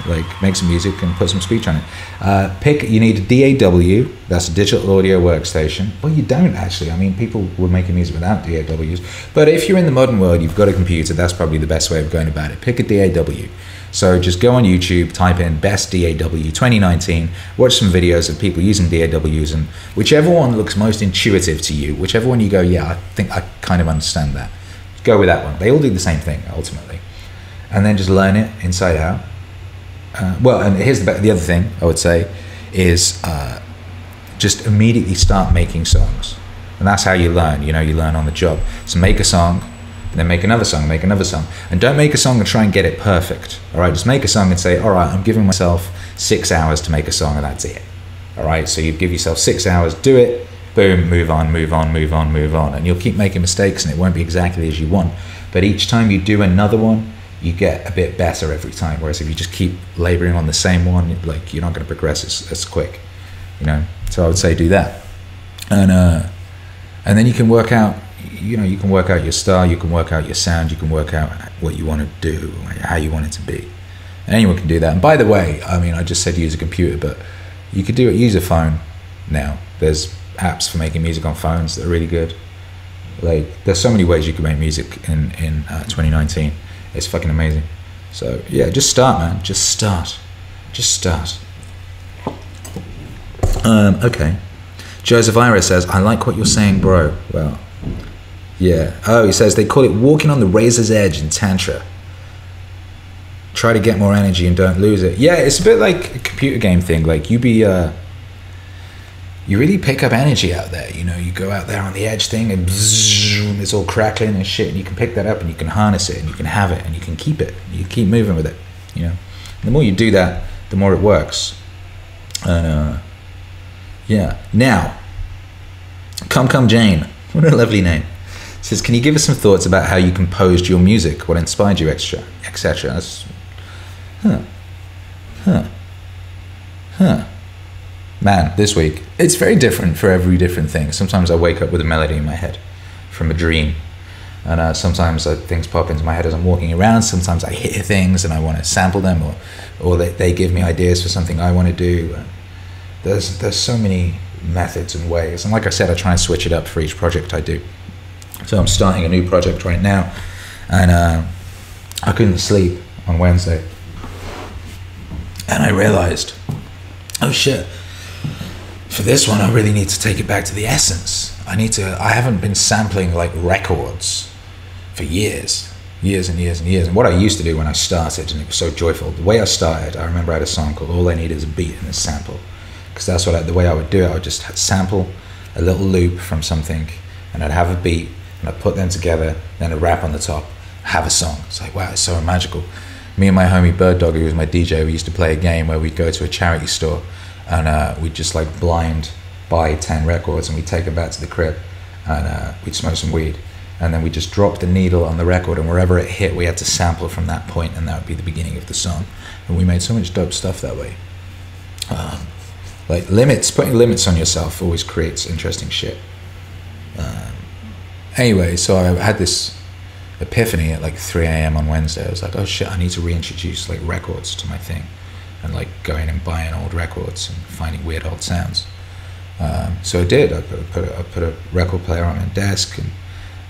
Like make some music and put some speech on it. Uh, pick. You need a DAW. That's a digital audio workstation. Well, you don't actually. I mean, people were making music without DAWs. But if you're in the modern world, you've got a computer. That's probably the best way of going about it. Pick a DAW. So just go on YouTube, type in best DAW 2019, watch some videos of people using DAWs, and whichever one looks most intuitive to you, whichever one you go, yeah, I think I kind of understand that, go with that one. They all do the same thing ultimately, and then just learn it inside out. Uh, well, and here's the the other thing I would say is uh, just immediately start making songs, and that's how you learn. You know, you learn on the job. So make a song then make another song, make another song. And don't make a song and try and get it perfect. All right, just make a song and say, all right, I'm giving myself six hours to make a song and that's it. All right, so you give yourself six hours, do it, boom, move on, move on, move on, move on. And you'll keep making mistakes and it won't be exactly as you want. But each time you do another one, you get a bit better every time. Whereas if you just keep laboring on the same one, like you're not going to progress as, as quick, you know. So I would say do that, and uh, and then you can work out you know you can work out your style you can work out your sound you can work out what you want to do how you want it to be. Anyone can do that. And by the way i mean i just said use a computer but you could do it use a phone now. There's apps for making music on phones that are really good. Like there's so many ways you can make music in in uh, 2019 it's fucking amazing so yeah just start man just start just start um, okay joseph ira says i like what you're saying bro well yeah. Oh, he says they call it walking on the razor's edge in Tantra. Try to get more energy and don't lose it. Yeah, it's a bit like a computer game thing. Like you be, uh, you really pick up energy out there. You know, you go out there on the edge thing and bzzz, it's all crackling and shit, and you can pick that up and you can harness it and you can have it and you can keep it. You keep moving with it. You know, and the more you do that, the more it works. And uh, yeah, now, Come Come Jane, what a lovely name. Says, can you give us some thoughts about how you composed your music, what inspired you, extra, etc. Huh, huh, huh man, this week, it's very different for every different thing. Sometimes I wake up with a melody in my head from a dream. And uh, sometimes uh, things pop into my head as I'm walking around. Sometimes I hear things and I want to sample them, or, or they, they give me ideas for something I want to do. there's, there's so many methods and ways. And like I said, I try and switch it up for each project I do. So I'm starting a new project right now. And uh, I couldn't sleep on Wednesday. And I realized, oh shit, for this one, I really need to take it back to the essence. I need to. I haven't been sampling like records for years, years and years and years. And what I used to do when I started, and it was so joyful. The way I started, I remember I had a song called "All I Need Is a Beat and a Sample," because that's what I, the way I would do it. I would just sample a little loop from something, and I'd have a beat, and I'd put them together, then a rap on the top, have a song. It's like wow, it's so magical. Me and my homie Bird Dog, who was my DJ, we used to play a game where we'd go to a charity store and uh, we'd just like blind buy 10 records and we'd take them back to the crib and uh, we'd smoke some weed. And then we just dropped the needle on the record and wherever it hit we had to sample from that point and that would be the beginning of the song. And we made so much dope stuff that way. Um, like limits putting limits on yourself always creates interesting shit. Um, anyway so i had this epiphany at like 3 a.m on wednesday. I was like oh shit i need to reintroduce like records to my thing and like going and buying old records and finding weird old sounds. Um, so I did. I put, put, a, I put a record player on my desk and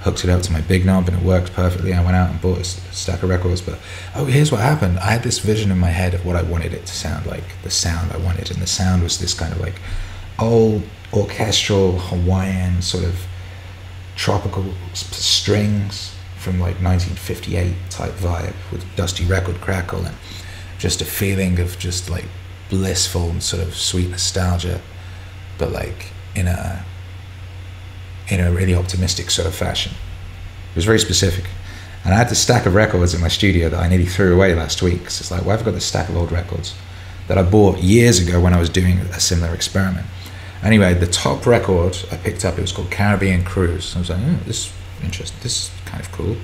hooked it up to my big knob, and it worked perfectly. I went out and bought a stack of records. But oh, here's what happened. I had this vision in my head of what I wanted it to sound like, the sound I wanted, and the sound was this kind of like old orchestral Hawaiian sort of tropical strings from like 1958 type vibe with dusty record crackle and just a feeling of just like blissful and sort of sweet nostalgia, but like in a in a really optimistic sort of fashion. It was very specific. And I had this stack of records in my studio that I nearly threw away last week. Cause it's like, well, I've got this stack of old records that I bought years ago when I was doing a similar experiment. Anyway, the top record I picked up, it was called Caribbean Cruise. I was like, oh, this is interesting. This is kind of cool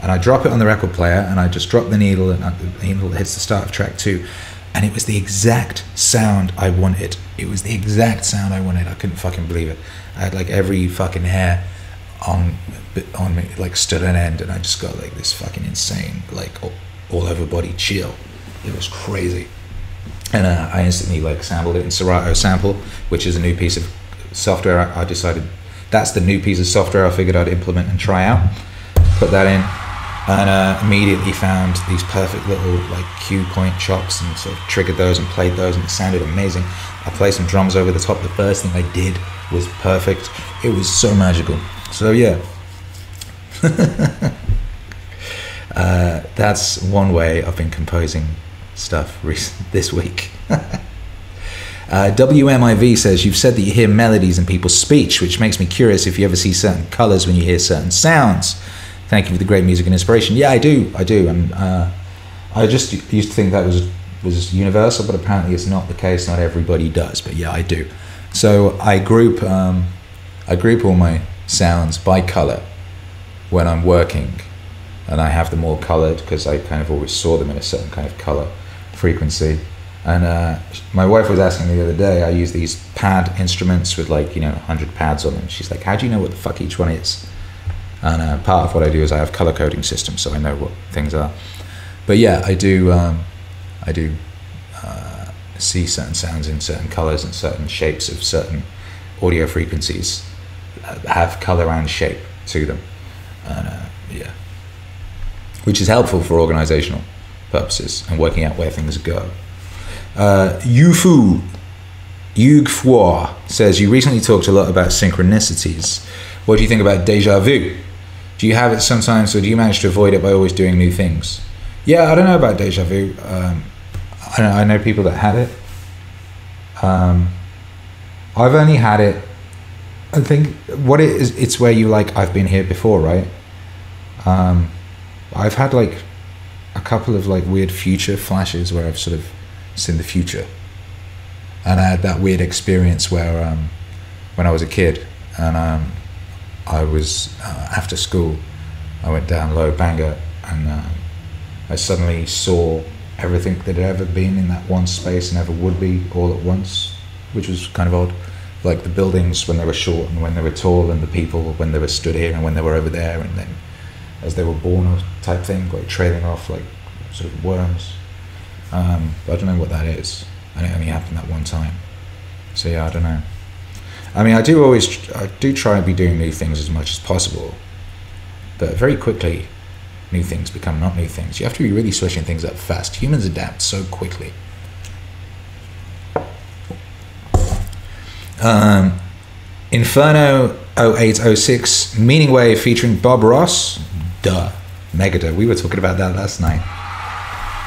and I drop it on the record player and I just drop the needle and the needle hits the start of track two and it was the exact sound I wanted. It was the exact sound I wanted. I couldn't fucking believe it. I had like every fucking hair on on me like stood on end and I just got like this fucking insane like all, all over body chill. It was crazy. And uh, I instantly like sampled it in Serato Sample, which is a new piece of software. I, I decided that's the new piece of software I figured I'd implement and try out. Put that in and uh, immediately found these perfect little like cue point chops and sort of triggered those and played those and it sounded amazing. I played some drums over the top. The first thing I did was perfect. It was so magical. So yeah, uh, that's one way I've been composing stuff recent, this week. Uh, WMIV says, You've said that you hear melodies in people's speech, which makes me curious if you ever see certain colors when you hear certain sounds thank you for the great music and inspiration. Yeah, I do, I do, and uh, I just used to think that was was universal, but apparently it's not the case. Not everybody does, but yeah, I do. So I group um, I group all my sounds by color when I'm working, and I have them all colored because I kind of always saw them in a certain kind of color frequency. And uh, my wife was asking me the other day. I use these pad instruments with like you know 100 pads on them. She's like, "How do you know what the fuck each one is?" And uh, part of what I do is I have color coding systems, so I know what things are. But yeah, I do. Um, I do uh, see certain sounds in certain colors and certain shapes of certain audio frequencies uh, have color and shape to them. And, uh, yeah, which is helpful for organizational purposes and working out where things go. Uh, Yufu Yugfua says you recently talked a lot about synchronicities. What do you think about deja vu? Do you have it sometimes, or do you manage to avoid it by always doing new things? Yeah, I don't know about deja vu. Um, I, know, I know people that had it. Um, I've only had it. I think what it is, it's where you like. I've been here before, right? Um, I've had like a couple of like weird future flashes where I've sort of seen the future, and I had that weird experience where um, when I was a kid and um, I was uh, after school, I went down Lower Bangor and um, I suddenly saw everything that had ever been in that one space and ever would be all at once, which was kind of odd. Like the buildings when they were short and when they were tall, and the people when they were stood here and when they were over there, and then as they were born, type thing, like trailing off like sort of worms. Um, but I don't know what that is, and it only happened that one time. So yeah, I don't know. I mean, I do always, I do try and be doing new things as much as possible, but very quickly, new things become not new things. You have to be really switching things up fast. Humans adapt so quickly. Um, Inferno 0806, Meaning Wave featuring Bob Ross. Duh. Megadeth. We were talking about that last night.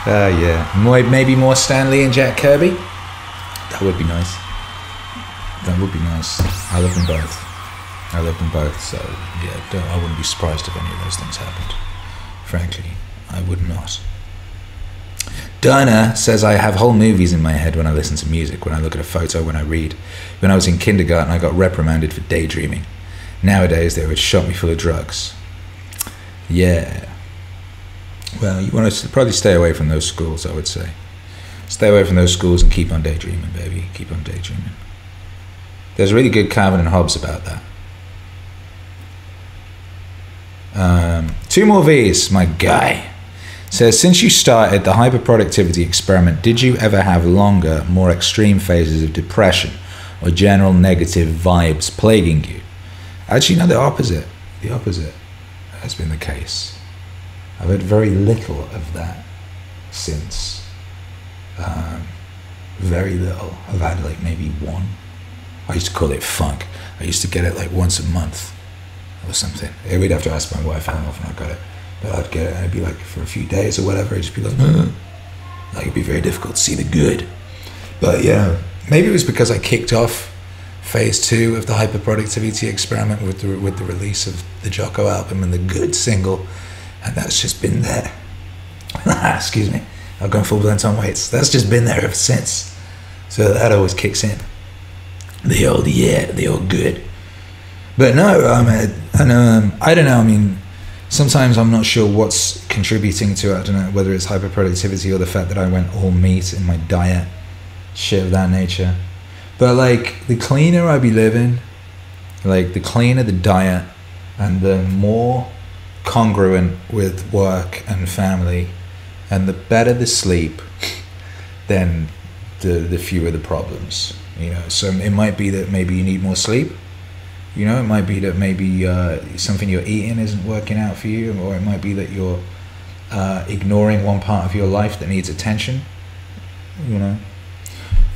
Uh, yeah. Maybe more Stan Lee and Jack Kirby. That would be nice. That would be nice. I love them both. I love them both. So yeah, I wouldn't be surprised if any of those things happened. Frankly, I would not. Dinah says I have whole movies in my head when I listen to music, when I look at a photo, when I read. When I was in kindergarten, I got reprimanded for daydreaming. Nowadays, they would shot me full of drugs. Yeah. Well, you want to probably stay away from those schools, I would say. Stay away from those schools and keep on daydreaming, baby. Keep on daydreaming. There's really good Calvin and Hobbes about that. Um, two more V's, my guy. Says, since you started the hyperproductivity experiment, did you ever have longer, more extreme phases of depression or general negative vibes plaguing you? Actually, no, the opposite. The opposite has been the case. I've had very little of that since. Um, very little. I've had like maybe one. I used to call it funk. I used to get it like once a month or something. We'd have to ask my wife how often I got it. But I'd get it and it'd be like for a few days or whatever. I'd just be like, mm. like it'd be very difficult to see the good. But yeah, maybe it was because I kicked off phase two of the hyperproductivity experiment with the, with the release of the Jocko album and the good single. And that's just been there. Excuse me. I've gone full blown on weights. That's just been there ever since. So that always kicks in. The old yeah, the old good. But no, um, and um, I don't know. I mean, sometimes I'm not sure what's contributing to it. I don't know whether it's hyperproductivity or the fact that I went all meat in my diet, shit of that nature. But like the cleaner I be living, like the cleaner the diet, and the more congruent with work and family, and the better the sleep, then the the fewer the problems. You know, so it might be that maybe you need more sleep you know, it might be that maybe uh, something you're eating isn't working out for you, or it might be that you're uh, ignoring one part of your life that needs attention. You know,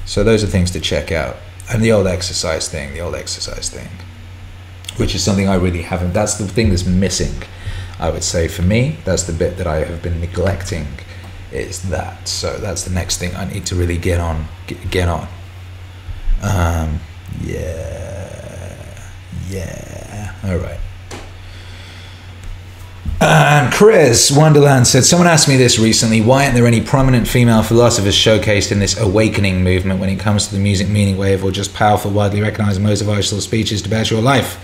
so those are things to check out. And the old exercise thing, the old exercise thing, which is something I really haven't. That's the thing that's missing. I would say for me, that's the bit that I have been neglecting. Is that so? That's the next thing I need to really get on. Get, get on. Um, yeah. Yeah. All right. And Chris Wonderland said, Someone asked me this recently. Why aren't there any prominent female philosophers showcased in this awakening movement when it comes to the music meaning wave or just powerful, widely recognized motivational speeches to better your life?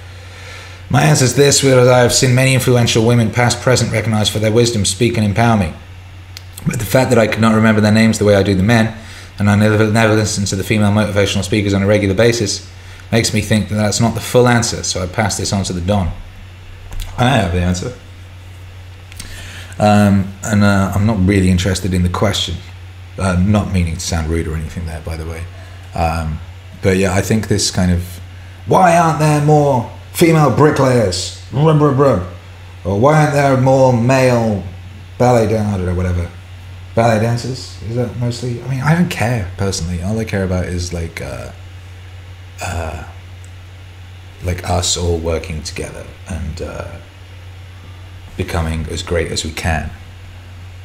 My answer is this whereas I have seen many influential women, past, present, recognized for their wisdom, speak and empower me. But the fact that I could not remember their names the way I do the men, and I never, never listen to the female motivational speakers on a regular basis, makes me think that that's not the full answer. So I pass this on to the Don. I have the answer. Um, and uh, I'm not really interested in the question. Uh, not meaning to sound rude or anything there, by the way. Um, but yeah, I think this kind of why aren't there more female bricklayers? Or why aren't there more male ballet dancers? I don't know, whatever. Ballet dancers? Is that mostly? I mean, I don't care personally. All I care about is like uh, uh, like us all working together and uh, becoming as great as we can.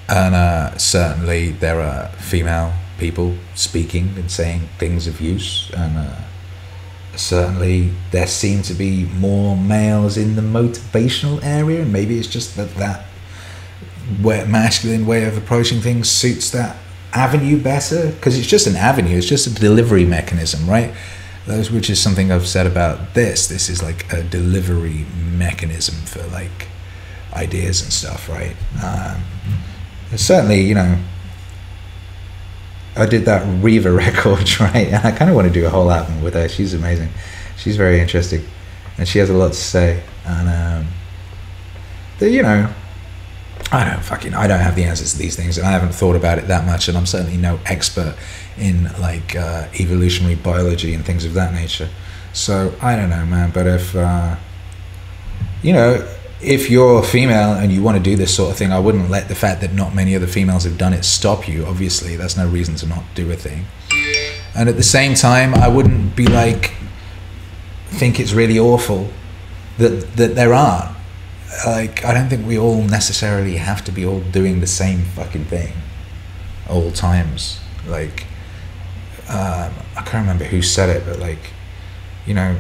And uh, certainly there are female people speaking and saying things of use, and uh, certainly there seem to be more males in the motivational area, and maybe it's just that that masculine way of approaching things suits that avenue better? Because it's just an avenue it's just a delivery mechanism right? Those which is something i've said about this this is like a delivery mechanism for like ideas and stuff right? Um, certainly you know i did that Reva record right? And i kind of want to do a whole album with her she's amazing. She's very interesting and she has a lot to say and um, the, you know I don't fucking I don't have the answers to these things and I haven't thought about it that much and I'm certainly no expert in like uh, evolutionary biology and things of that nature. So I don't know man but if uh, you know if you're a female and you want to do this sort of thing I wouldn't let the fact that not many other females have done it stop you obviously. That's no reason to not do a thing. And at the same time I wouldn't be like think it's really awful that that there aren't like I don't think we all necessarily have to be all doing the same fucking thing all times. Like um, I can't remember who said it, but like you know,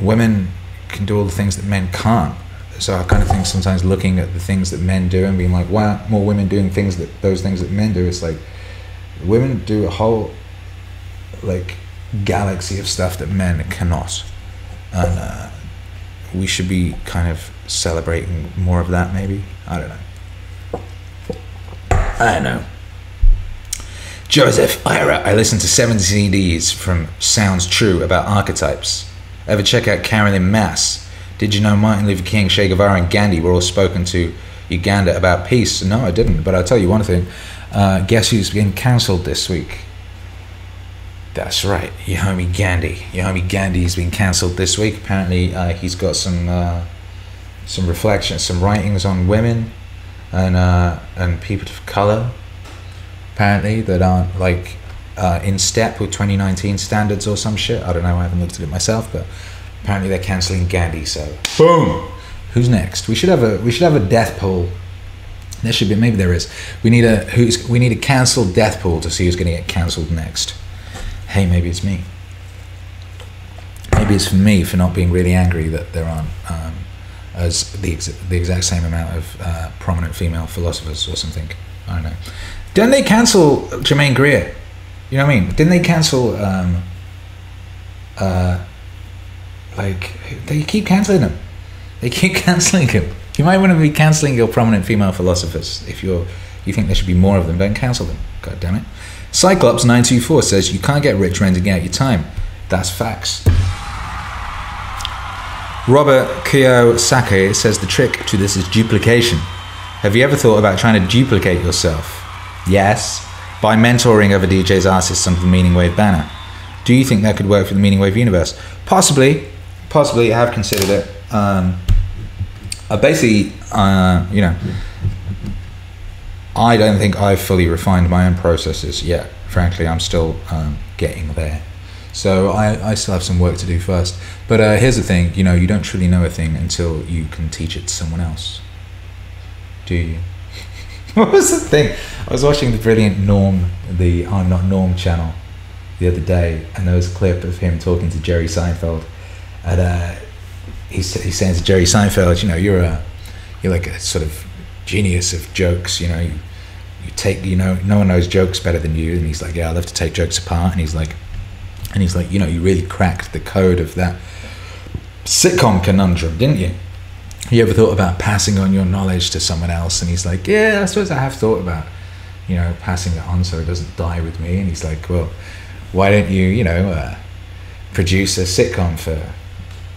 women can do all the things that men can't. So I kind of think sometimes looking at the things that men do and being like, why more women doing things that those things that men do? It's like women do a whole like galaxy of stuff that men cannot, and uh, we should be kind of celebrating more of that maybe? I don't know. I don't know. Joseph ira i listened to seven cds from sounds true about archetypes. Ever check out Caroline Myss? Did you know martin luther king che guevara and gandhi were all spoken to uganda about peace? No i didn't but i'll tell you one thing. Uh, guess who's been cancelled this week? That's right, your homie Gandhi. Your homie Gandhi's been cancelled this week. Apparently, uh, he's got some uh, some reflections, some writings on women and uh, and people of color. Apparently, that aren't like uh, in step with 2019 standards or some shit. I don't know. I haven't looked at it myself, but apparently they're cancelling Gandhi. So boom. Who's next? We should have a we should have a death poll. There should be maybe there is. We need a who's we need a cancelled death pool to see who's going to get cancelled next hey, maybe it's me. Maybe it's for me for not being really angry that there aren't um, as the, ex- the exact same amount of uh, prominent female philosophers or something. I don't know. Didn't they cancel Germaine Greer? You know what I mean? Didn't they cancel? Um, uh, like they keep canceling them. They keep canceling them. You might want to be canceling your prominent female philosophers if you're you think there should be more of them. Don't cancel them. God damn it. Cyclops924 says you can't get rich renting out your time. That's facts. Robert Kiyosaki says the trick to this is duplication. Have you ever thought about trying to duplicate yourself? Yes, by mentoring other DJs, artists under the Meaning Wave banner. Do you think that could work for the Meaning Wave universe? Possibly, possibly. I have considered it. Um, uh, basically, uh, you know, I don't think I've fully refined my own processes yet. Frankly, I'm still um, getting there. So I, I still have some work to do first. But uh, here's the thing, you know, you don't truly know a thing until you can teach it to someone else. Do you? what was the thing? I was watching the brilliant Norm, the I'm uh, Not Norm channel the other day, and there was a clip of him talking to Jerry Seinfeld. And uh, he's, he's saying to Jerry Seinfeld, you know, you're a, you're like a sort of genius of jokes, you know, you, you take you know no one knows jokes better than you and he's like yeah i love to take jokes apart and he's like and he's like you know you really cracked the code of that sitcom conundrum didn't you you ever thought about passing on your knowledge to someone else and he's like yeah i suppose i have thought about you know passing it on so it doesn't die with me and he's like well why don't you you know uh, produce a sitcom for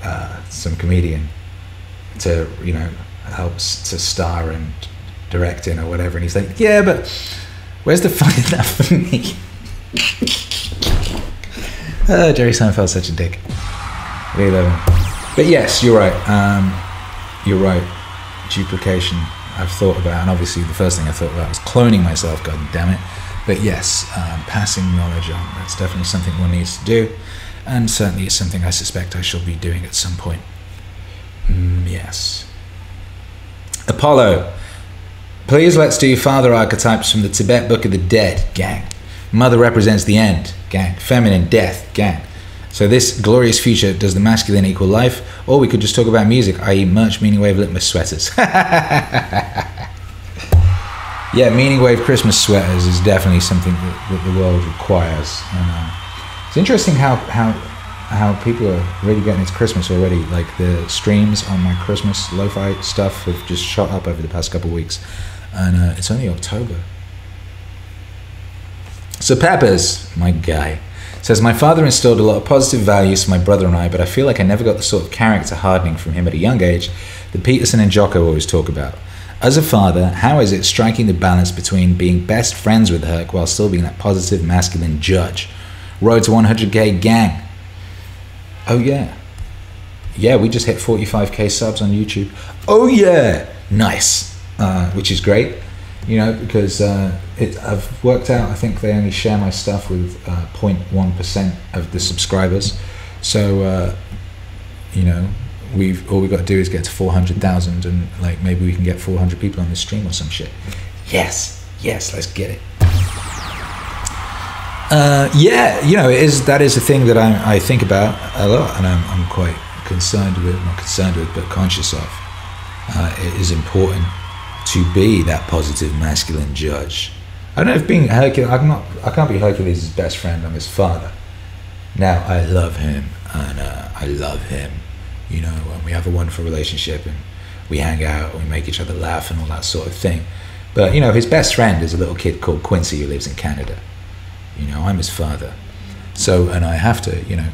uh, some comedian to you know helps to star and directing or whatever. And he's like, yeah, but where's the fun in that for me? uh, Jerry Seinfeld's such a dick. Really love him. But yes, you're right. Um, you're right. Duplication. I've thought about, and obviously the first thing I thought about was cloning myself. God damn it. But yes, um, passing knowledge on. That's definitely something one needs to do, and certainly it's something I suspect I shall be doing at some point. Mm, yes. Apollo. Please let's do father archetypes from the Tibet Book of the Dead, gang. Mother represents the end, gang. Feminine, death, gang. So this glorious future, does the masculine equal life? Or we could just talk about music, i.e. merch, meaning wave, litmus sweaters. yeah, meaning wave Christmas sweaters is definitely something that, that the world requires. And, uh, it's interesting how, how how people are really getting into Christmas already. Like the streams on my Christmas lo-fi stuff have just shot up over the past couple weeks, and uh, it's only October. So Peppers, my guy, says my father instilled a lot of positive values for my brother and I, but I feel like I never got the sort of character hardening from him at a young age that Peterson and Jocko always talk about. As a father, how is it striking the balance between being best friends with Herc while still being that positive masculine judge? Road to 100k gang. Oh yeah. Yeah, we just hit 45k subs on YouTube. Oh yeah, nice. Uh, which is great, you know, because uh, it, I've worked out. I think they only share my stuff with uh, 0.1 percent of the subscribers. So, uh, you know, we've all we got to do is get to 400,000, and like maybe we can get 400 people on the stream or some shit. Yes, yes, let's get it. Uh, yeah, you know, it is that is a thing that I, I think about a lot, and I'm, I'm quite concerned with, not concerned with, but conscious of. Uh, it is important to be that positive masculine judge. I don't know if being Hercules, I'm not, I can't be Hercules' best friend. I'm his father. Now I love him, and uh, I love him. You know, and we have a wonderful relationship, and we hang out, and we make each other laugh, and all that sort of thing. But you know, his best friend is a little kid called Quincy who lives in Canada you know, I'm his father. So, and I have to, you know,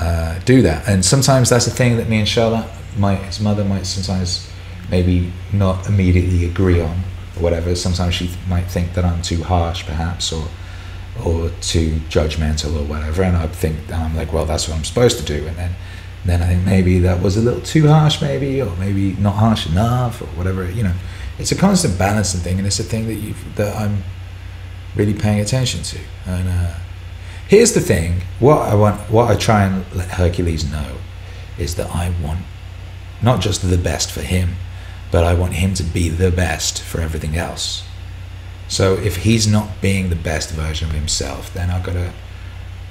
uh, do that. And sometimes that's a thing that me and Charlotte, my his mother, might sometimes maybe not immediately agree on, whatever. Sometimes she might think that I'm too harsh, perhaps, or or too judgmental, or whatever. And I think I'm like, well, that's what I'm supposed to do. And then then I think maybe that was a little too harsh, maybe, or maybe not harsh enough, or whatever. You know, it's a constant balancing thing, and it's a thing that you that I'm really paying attention to. And uh, here's the thing: what I want, what I try and let Hercules know, is that I want not just the best for him, but I want him to be the best for everything else. So if he's not being the best version of himself, then I've got to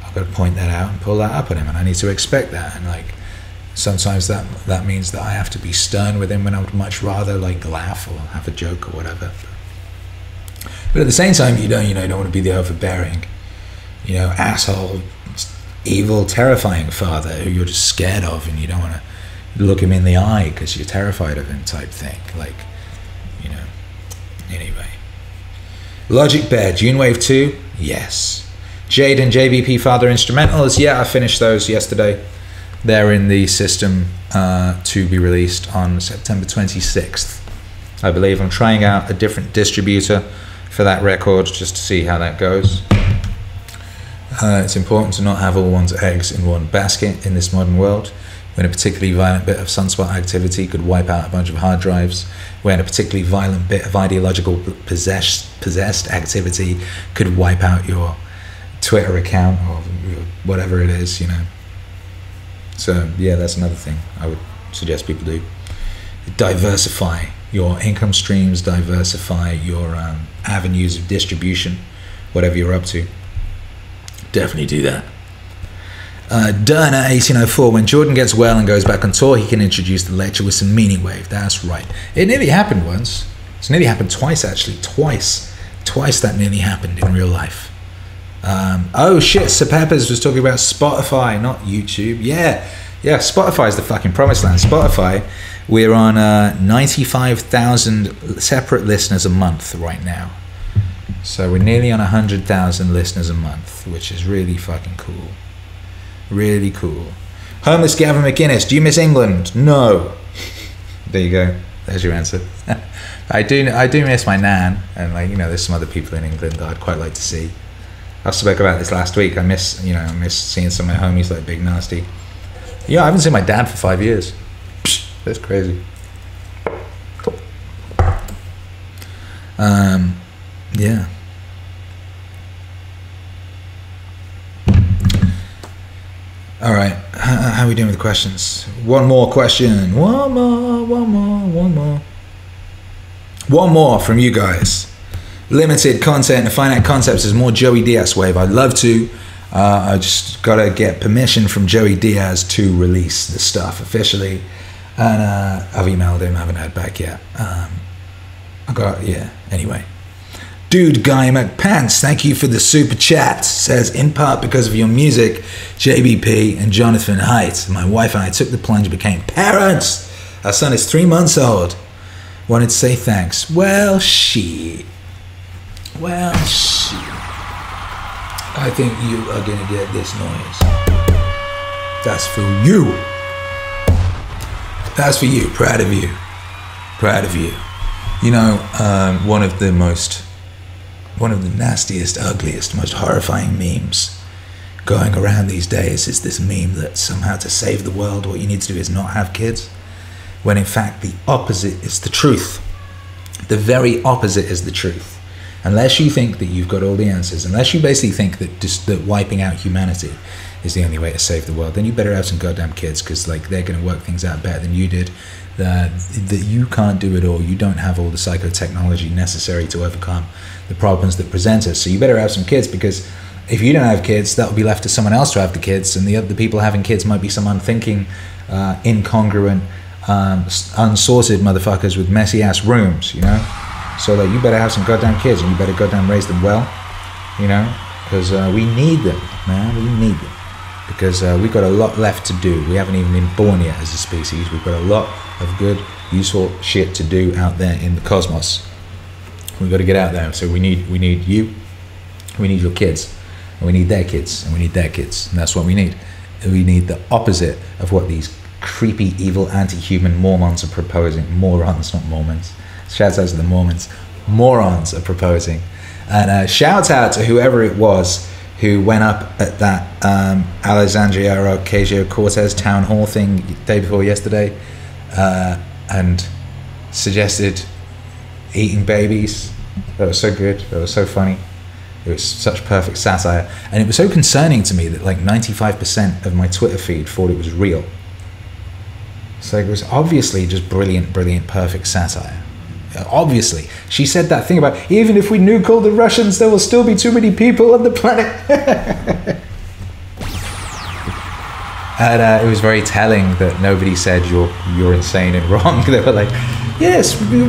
I've got to point that out and pull that up at him, and I need to expect that. And like sometimes that that means that I have to be stern with him when I would much rather like laugh or have a joke or whatever. But at the same time, you don't, you know, you don't want to be the overbearing, you know, asshole, evil, terrifying father who you're just scared of, and you don't want to look him in the eye because you're terrified of him, type thing. Like, you know. Anyway, Logic Bear, June Wave Two, yes. Jade and JBP Father Instrumentals, yeah, I finished those yesterday. They're in the system uh, to be released on September 26th. I believe I'm trying out a different distributor for that record just to see how that goes. Uh, it's important to not have all one's eggs in one basket in this modern world. When a particularly violent bit of sunspot activity could wipe out a bunch of hard drives, when a particularly violent bit of ideological possessed, possessed activity could wipe out your Twitter account or whatever it is, you know. So, yeah, that's another thing I would suggest people do. Diversify your income streams, diversify your um, avenues of distribution, whatever you're up to. Definitely do that. Uh, at 1804. When Jordan gets well and goes back on tour, he can introduce the lecture with some meaning wave. That's right. It nearly happened once. It's nearly happened twice, actually. Twice. Twice that nearly happened in real life. Um, oh shit, Sir Peppers was talking about Spotify, not YouTube. Yeah, yeah, Spotify is the fucking promised land. Spotify we're on uh, 95,000 separate listeners a month right now. So we're nearly on 100,000 listeners a month, which is really fucking cool. Really cool. Homeless Gavin McInnes, do you miss England? No. There you go. There's your answer. I do. I do miss my nan, and like you know, there's some other people in England that I'd quite like to see. I spoke about this last week. I miss, you know, I miss seeing some of my homies like Big Nasty. Yeah, I haven't seen my dad for five years. That's crazy. Um, yeah. All right. How, are we doing with the questions? One more question. One more, one more, one more. One more from you guys. Limited content and finite concepts is more Joey Diaz wave. I'd love to. Uh, I just got to get permission from Joey Diaz to release the stuff officially. And uh, I've emailed him, I haven't heard back yet. Um, I got, yeah, anyway. Dude Guy McPants, thank you for the super chat. Says, in part because of your music, JBP and Jonathan Haidt, my wife and I took the plunge became parents. Our son is three months old. Wanted to say thanks. Well, she. Well, she. I think you are gonna get this noise. That's for you. That's for you. Proud of you. Proud of you. You know, um, one of the most one of the nastiest, ugliest, most horrifying memes going around these days is this meme that somehow to save the world, what you need to do is not have kids, when in fact the opposite is the truth. The very opposite is the truth. Unless you think that you've got all the answers, unless you basically think that just that wiping out humanity is the only way to save the world, then you better have some goddamn kids because like they're going to work things out better than you did. That that you can't do it all. You don't have all the psychotechnology necessary to overcome the problems that present us. So you better have some kids because if you don't have kids, that will be left to someone else to have the kids, and the other people having kids might be some unthinking, uh, incongruent, um, unsorted motherfuckers with messy ass rooms, you know. So like, you better have some goddamn kids, and you better goddamn raise them well, you know, because uh, we need them, man. We need them because uh, we've got a lot left to do. We haven't even been born yet as a species. We've got a lot of good, useful shit to do out there in the cosmos. We've got to get out there. So we need we need you, we need your kids, and we need their kids, and we need their kids, and that's what we need. We need the opposite of what these creepy, evil, anti-human Mormons are proposing. Morons, not Mormons. Shouts out to the Mormons. Morons are proposing. And uh, shout out to whoever it was who went up at that um, Alexandria Ocasio Cortez town hall thing day before yesterday uh, and suggested eating babies. That was so good. That was so funny. It was such perfect satire. And it was so concerning to me that like 95% of my Twitter feed thought it was real. So it was obviously just brilliant, brilliant, perfect satire. Obviously. She said that thing about even if we nuke all the Russians, there will still be too many people on the planet. and uh, it was very telling that nobody said you're you're insane and wrong. they were like, yes, you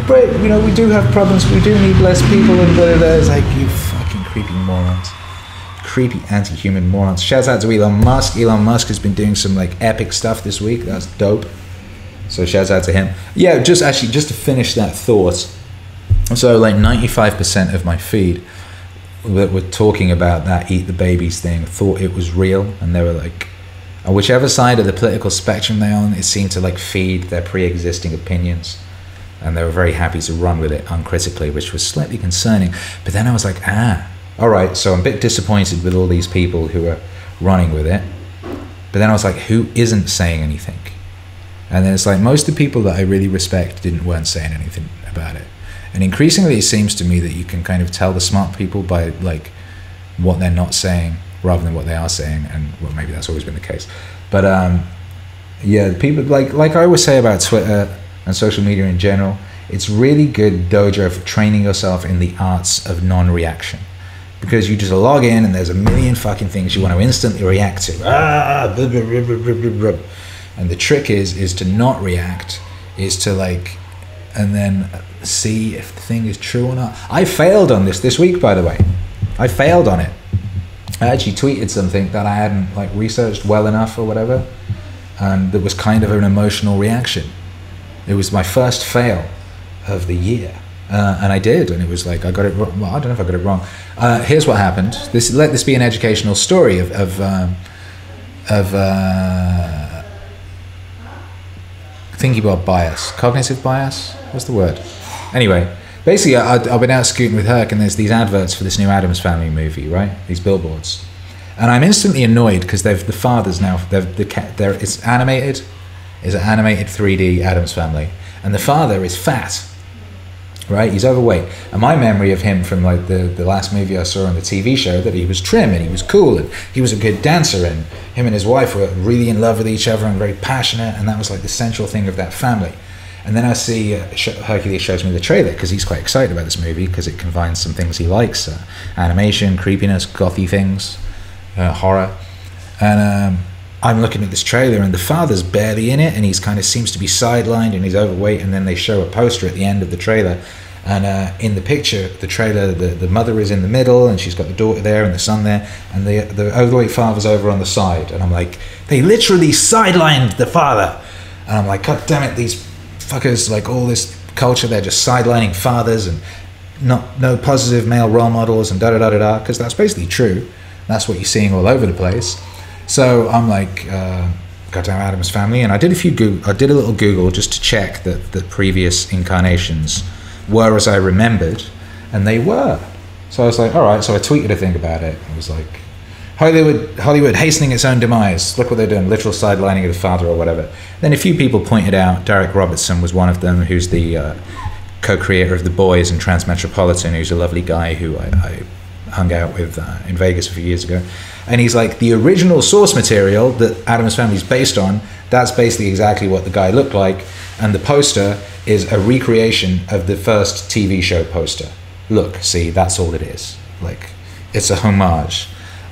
know, we do have problems. We do need less people and blah, blah, blah. It's like you fucking creepy morons creepy anti-human morons. Shouts out to Elon Musk. Elon Musk has been doing some like epic stuff this week. That's dope. So shouts out to him. Yeah, just actually just to finish that thought. So like 95% of my feed that were talking about that eat the babies thing thought it was real and they were like on whichever side of the political spectrum they're on, it seemed to like feed their pre-existing opinions and they were very happy to run with it uncritically, which was slightly concerning. But then I was like, ah, all right, so I'm a bit disappointed with all these people who are running with it. But then I was like, who isn't saying anything? And then it's like most of the people that I really respect didn't weren't saying anything about it. And increasingly, it seems to me that you can kind of tell the smart people by like what they're not saying rather than what they are saying. And well, maybe that's always been the case. But um, yeah, people like like I always say about Twitter and social media in general, it's really good dojo for training yourself in the arts of non-reaction. Because you just log in and there's a million fucking things you want to instantly react to. Ah, blah, blah, blah, and the trick is is to not react, is to like and then see if the thing is true or not. I failed on this this week, by the way. I failed on it. I actually tweeted something that I hadn't like researched well enough or whatever, and that was kind of an emotional reaction. It was my first fail of the year. Uh, and I did, and it was like I got it wrong. Well, I don't know if I got it wrong. Uh, here's what happened. This let this be an educational story of of, um, of uh, thinking about bias, cognitive bias. What's the word? Anyway, basically, I, I've been out scooting with Herc, and there's these adverts for this new Addams Family movie, right? These billboards, and I'm instantly annoyed because they've the fathers now. They've the. They're it's animated. Is an animated 3D Addams Family, and the father is fat right? He's overweight. And my memory of him from like the, the last movie I saw on the TV show that he was trim and he was cool and he was a good dancer and him and his wife were really in love with each other and very passionate and that was like the central thing of that family. And then I see uh, Hercules shows me the trailer because he's quite excited about this movie because it combines some things he likes: uh, animation, creepiness, gothy things, uh, horror, and um, I'm looking at this trailer, and the father's barely in it, and he's kind of seems to be sidelined, and he's overweight, and then they show a poster at the end of the trailer. And uh, in the picture, the trailer, the, the mother is in the middle, and she's got the daughter there and the son there, and the the overweight father's over on the side. And I'm like, they literally sidelined the father. And I'm like, God damn it, these fuckers, like all this culture, they're just sidelining fathers and not no positive male role models and da da da da da, because that's basically true. That's what you're seeing all over the place. So I'm like, uh, goddamn Addams family, and I did a few Google, I did a little Google just to check that the previous incarnations were as I remembered, and they were. So I was like, all right. So I tweeted a thing about it. I was like, Hollywood, Hollywood hastening its own demise. Look what they're doing, literal sidelining of the father or whatever. Then a few people pointed out, Darick Robertson was one of them, who's the uh, co-creator of The Boys and Transmetropolitan, who's a lovely guy who I, I hung out with uh, in Vegas a few years ago. And he's like, the original source material that Addams Family is based on, that's basically exactly what the guy looked like. And the poster is a recreation of the first TV show poster. Look, see, that's all it is. Like, it's a homage.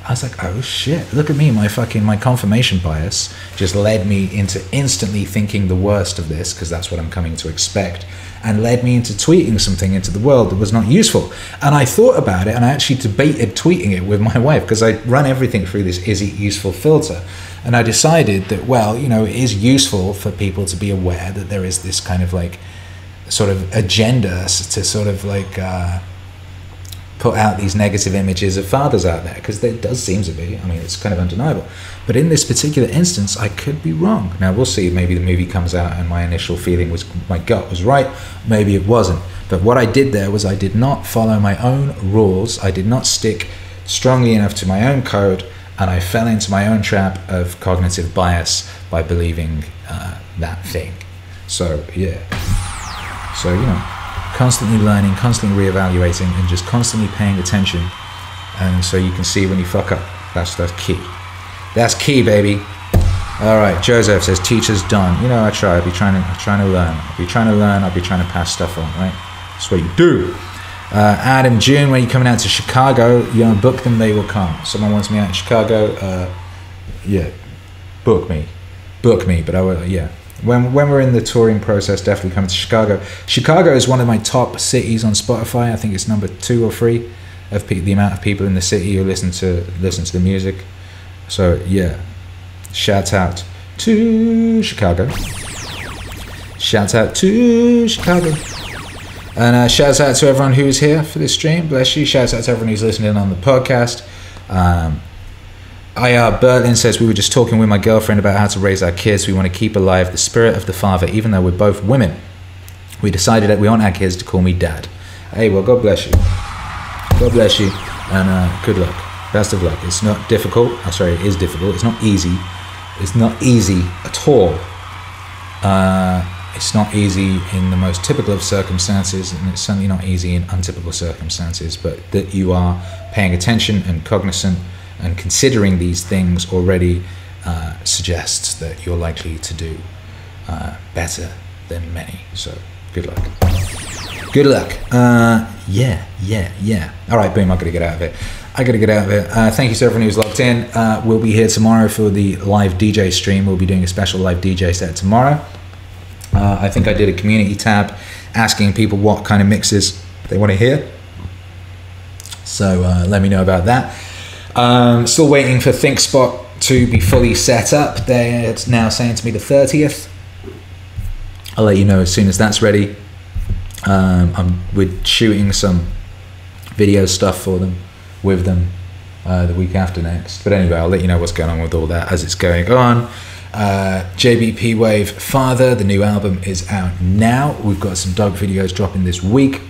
I was like, oh shit, look at me, my fucking, my confirmation bias just led me into instantly thinking the worst of this, because that's what I'm coming to expect, and led me into tweeting something into the world that was not useful. And I thought about it, and I actually debated tweeting it with my wife, because I run everything through this is it useful filter. And I decided that, well, you know, it is useful for people to be aware that there is this kind of like sort of agenda to sort of like uh, put out these negative images of fathers out there because there does seem to be. I mean, it's kind of undeniable. But in this particular instance, I could be wrong. Now we'll see. Maybe the movie comes out and my initial feeling was my gut was right. Maybe it wasn't. But what I did there was I did not follow my own rules. I did not stick strongly enough to my own code, and I fell into my own trap of cognitive bias by believing uh, that thing. So yeah. So you know constantly learning, constantly reevaluating, and just constantly paying attention. And so you can see when you fuck up. That's that's key. That's key, baby. All right, Joseph says teacher's done. You know, I try. I'll be trying to, I'm trying to learn. I'll be trying to learn. I'll be trying to pass stuff on. Right? That's what you do. Uh, Adam, June, when you're coming out to Chicago, you know, book them. They will come. Someone wants me out in Chicago. Uh, yeah, book me, book me. But I will. Yeah, when when we're in the touring process, definitely come to Chicago. Chicago is one of my top cities on Spotify. I think it's number two or three of pe- the amount of people in the city who listen to listen to the music. So yeah, shout out to Chicago. Shout out to Chicago. And uh, shout out to everyone who's here for this stream. Bless you. Shout out to everyone who's listening on the podcast. Um, IR Berlin says we were just talking with my girlfriend about how to raise our kids. We want to keep alive the spirit of the father, even though we're both women. We decided that we want our kids to call me dad. Hey, well, God bless you. God bless you, and uh, good luck. Best of luck. It's not difficult. I'm sorry, it is difficult. It's not easy. It's not easy at all. Uh, it's not easy in the most typical of circumstances, and it's certainly not easy in untypical circumstances. But that you are paying attention and cognizant and considering these things already uh, suggests that you're likely to do uh, better than many. So, good luck. Good luck. Uh, yeah, yeah, yeah. All right, boom. I got to get out of it. I got to get out of it. Uh, thank you to everyone who's logged in. Uh, we'll be here tomorrow for the live DJ stream. We'll be doing a special live DJ set tomorrow. Uh, I think I did a community tab asking people what kind of mixes they want to hear. So let me know about that. Um, still waiting for ThinkSpot to be fully set up. They're now saying to me the 30th. I'll let you know as soon as that's ready. Um, I'm we're shooting some video stuff for them with them uh, the week after next. But anyway, I'll let you know what's going on with all that as it's going on. Uh, JBP Wave Father, the new album is out now. We've got some dog videos dropping this week.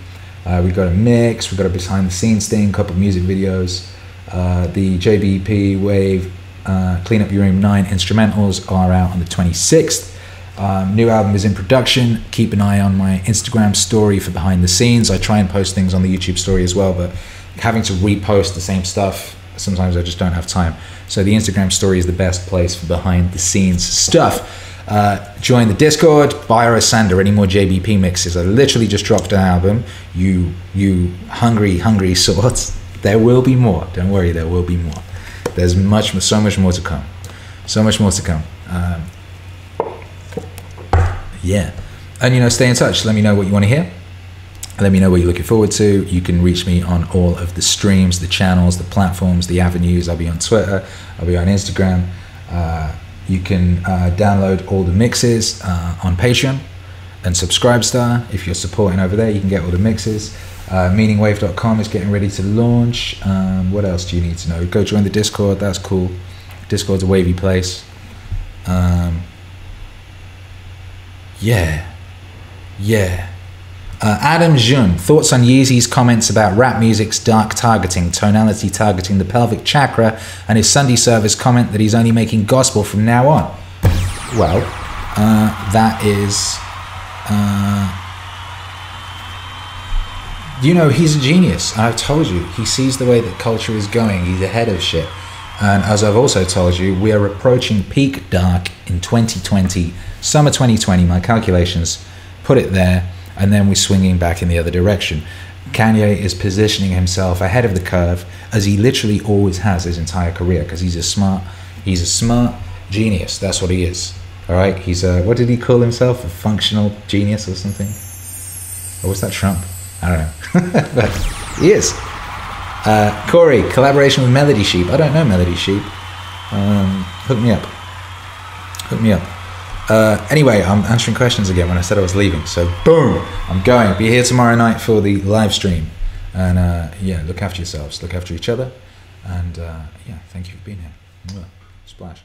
Uh, we've got a mix, we've got a behind the scenes thing, a couple of music videos. Uh, the JBP Wave uh, Clean Up Your Room 9 instrumentals are out on the 26th. Um, new album is in production. Keep an eye on my Instagram story for behind the scenes. I try and post things on the YouTube story as well, but having to repost the same stuff, sometimes I just don't have time. So the Instagram story is the best place for behind the scenes stuff. Uh, join the Discord, buy or Sander, any more JBP mixes. I literally just dropped an album. You, you hungry, hungry sorts. There will be more. Don't worry, there will be more. There's much, so much more to come. So much more to come. Um, yeah. And, you know, stay in touch. Let me know what you want to hear. Let me know what you're looking forward to. You can reach me on all of the streams, the channels, the platforms, the avenues. I'll be on Twitter, I'll be on Instagram. Uh, you can uh, download all the mixes uh, on Patreon and Subscribestar. If you're supporting over there, you can get all the mixes. Uh, meaningwave.com is getting ready to launch. Um, what else do you need to know? Go join the Discord, that's cool. Discord's a wavy place. Um, yeah. Yeah. Uh, Adam Jun, thoughts on Yeezy's comments about rap music's dark targeting, tonality targeting the pelvic chakra, and his Sunday service comment that he's only making gospel from now on. Well, uh, that is. Uh, you know, he's a genius. I've told you, he sees the way that culture is going, he's ahead of shit. And as I've also told you, we are approaching peak dark in 2020, summer 2020. My calculations put it there and then we're swinging back in the other direction. Kanye is positioning himself ahead of the curve as he literally always has his entire career because he's a smart he's a smart genius. That's what he is. All right, he's a what did he call himself? A functional genius or something? Or was that Trump? I don't know. but he is. Uh, Corey, collaboration with Melody Sheep. I don't know Melody Sheep. Um, hook me up. Hook me up. Uh, anyway, I'm answering questions again when I said I was leaving. So, boom, I'm going. Be here tomorrow night for the live stream. And uh, yeah, look after yourselves, look after each other. And uh, yeah, thank you for being here. Splash.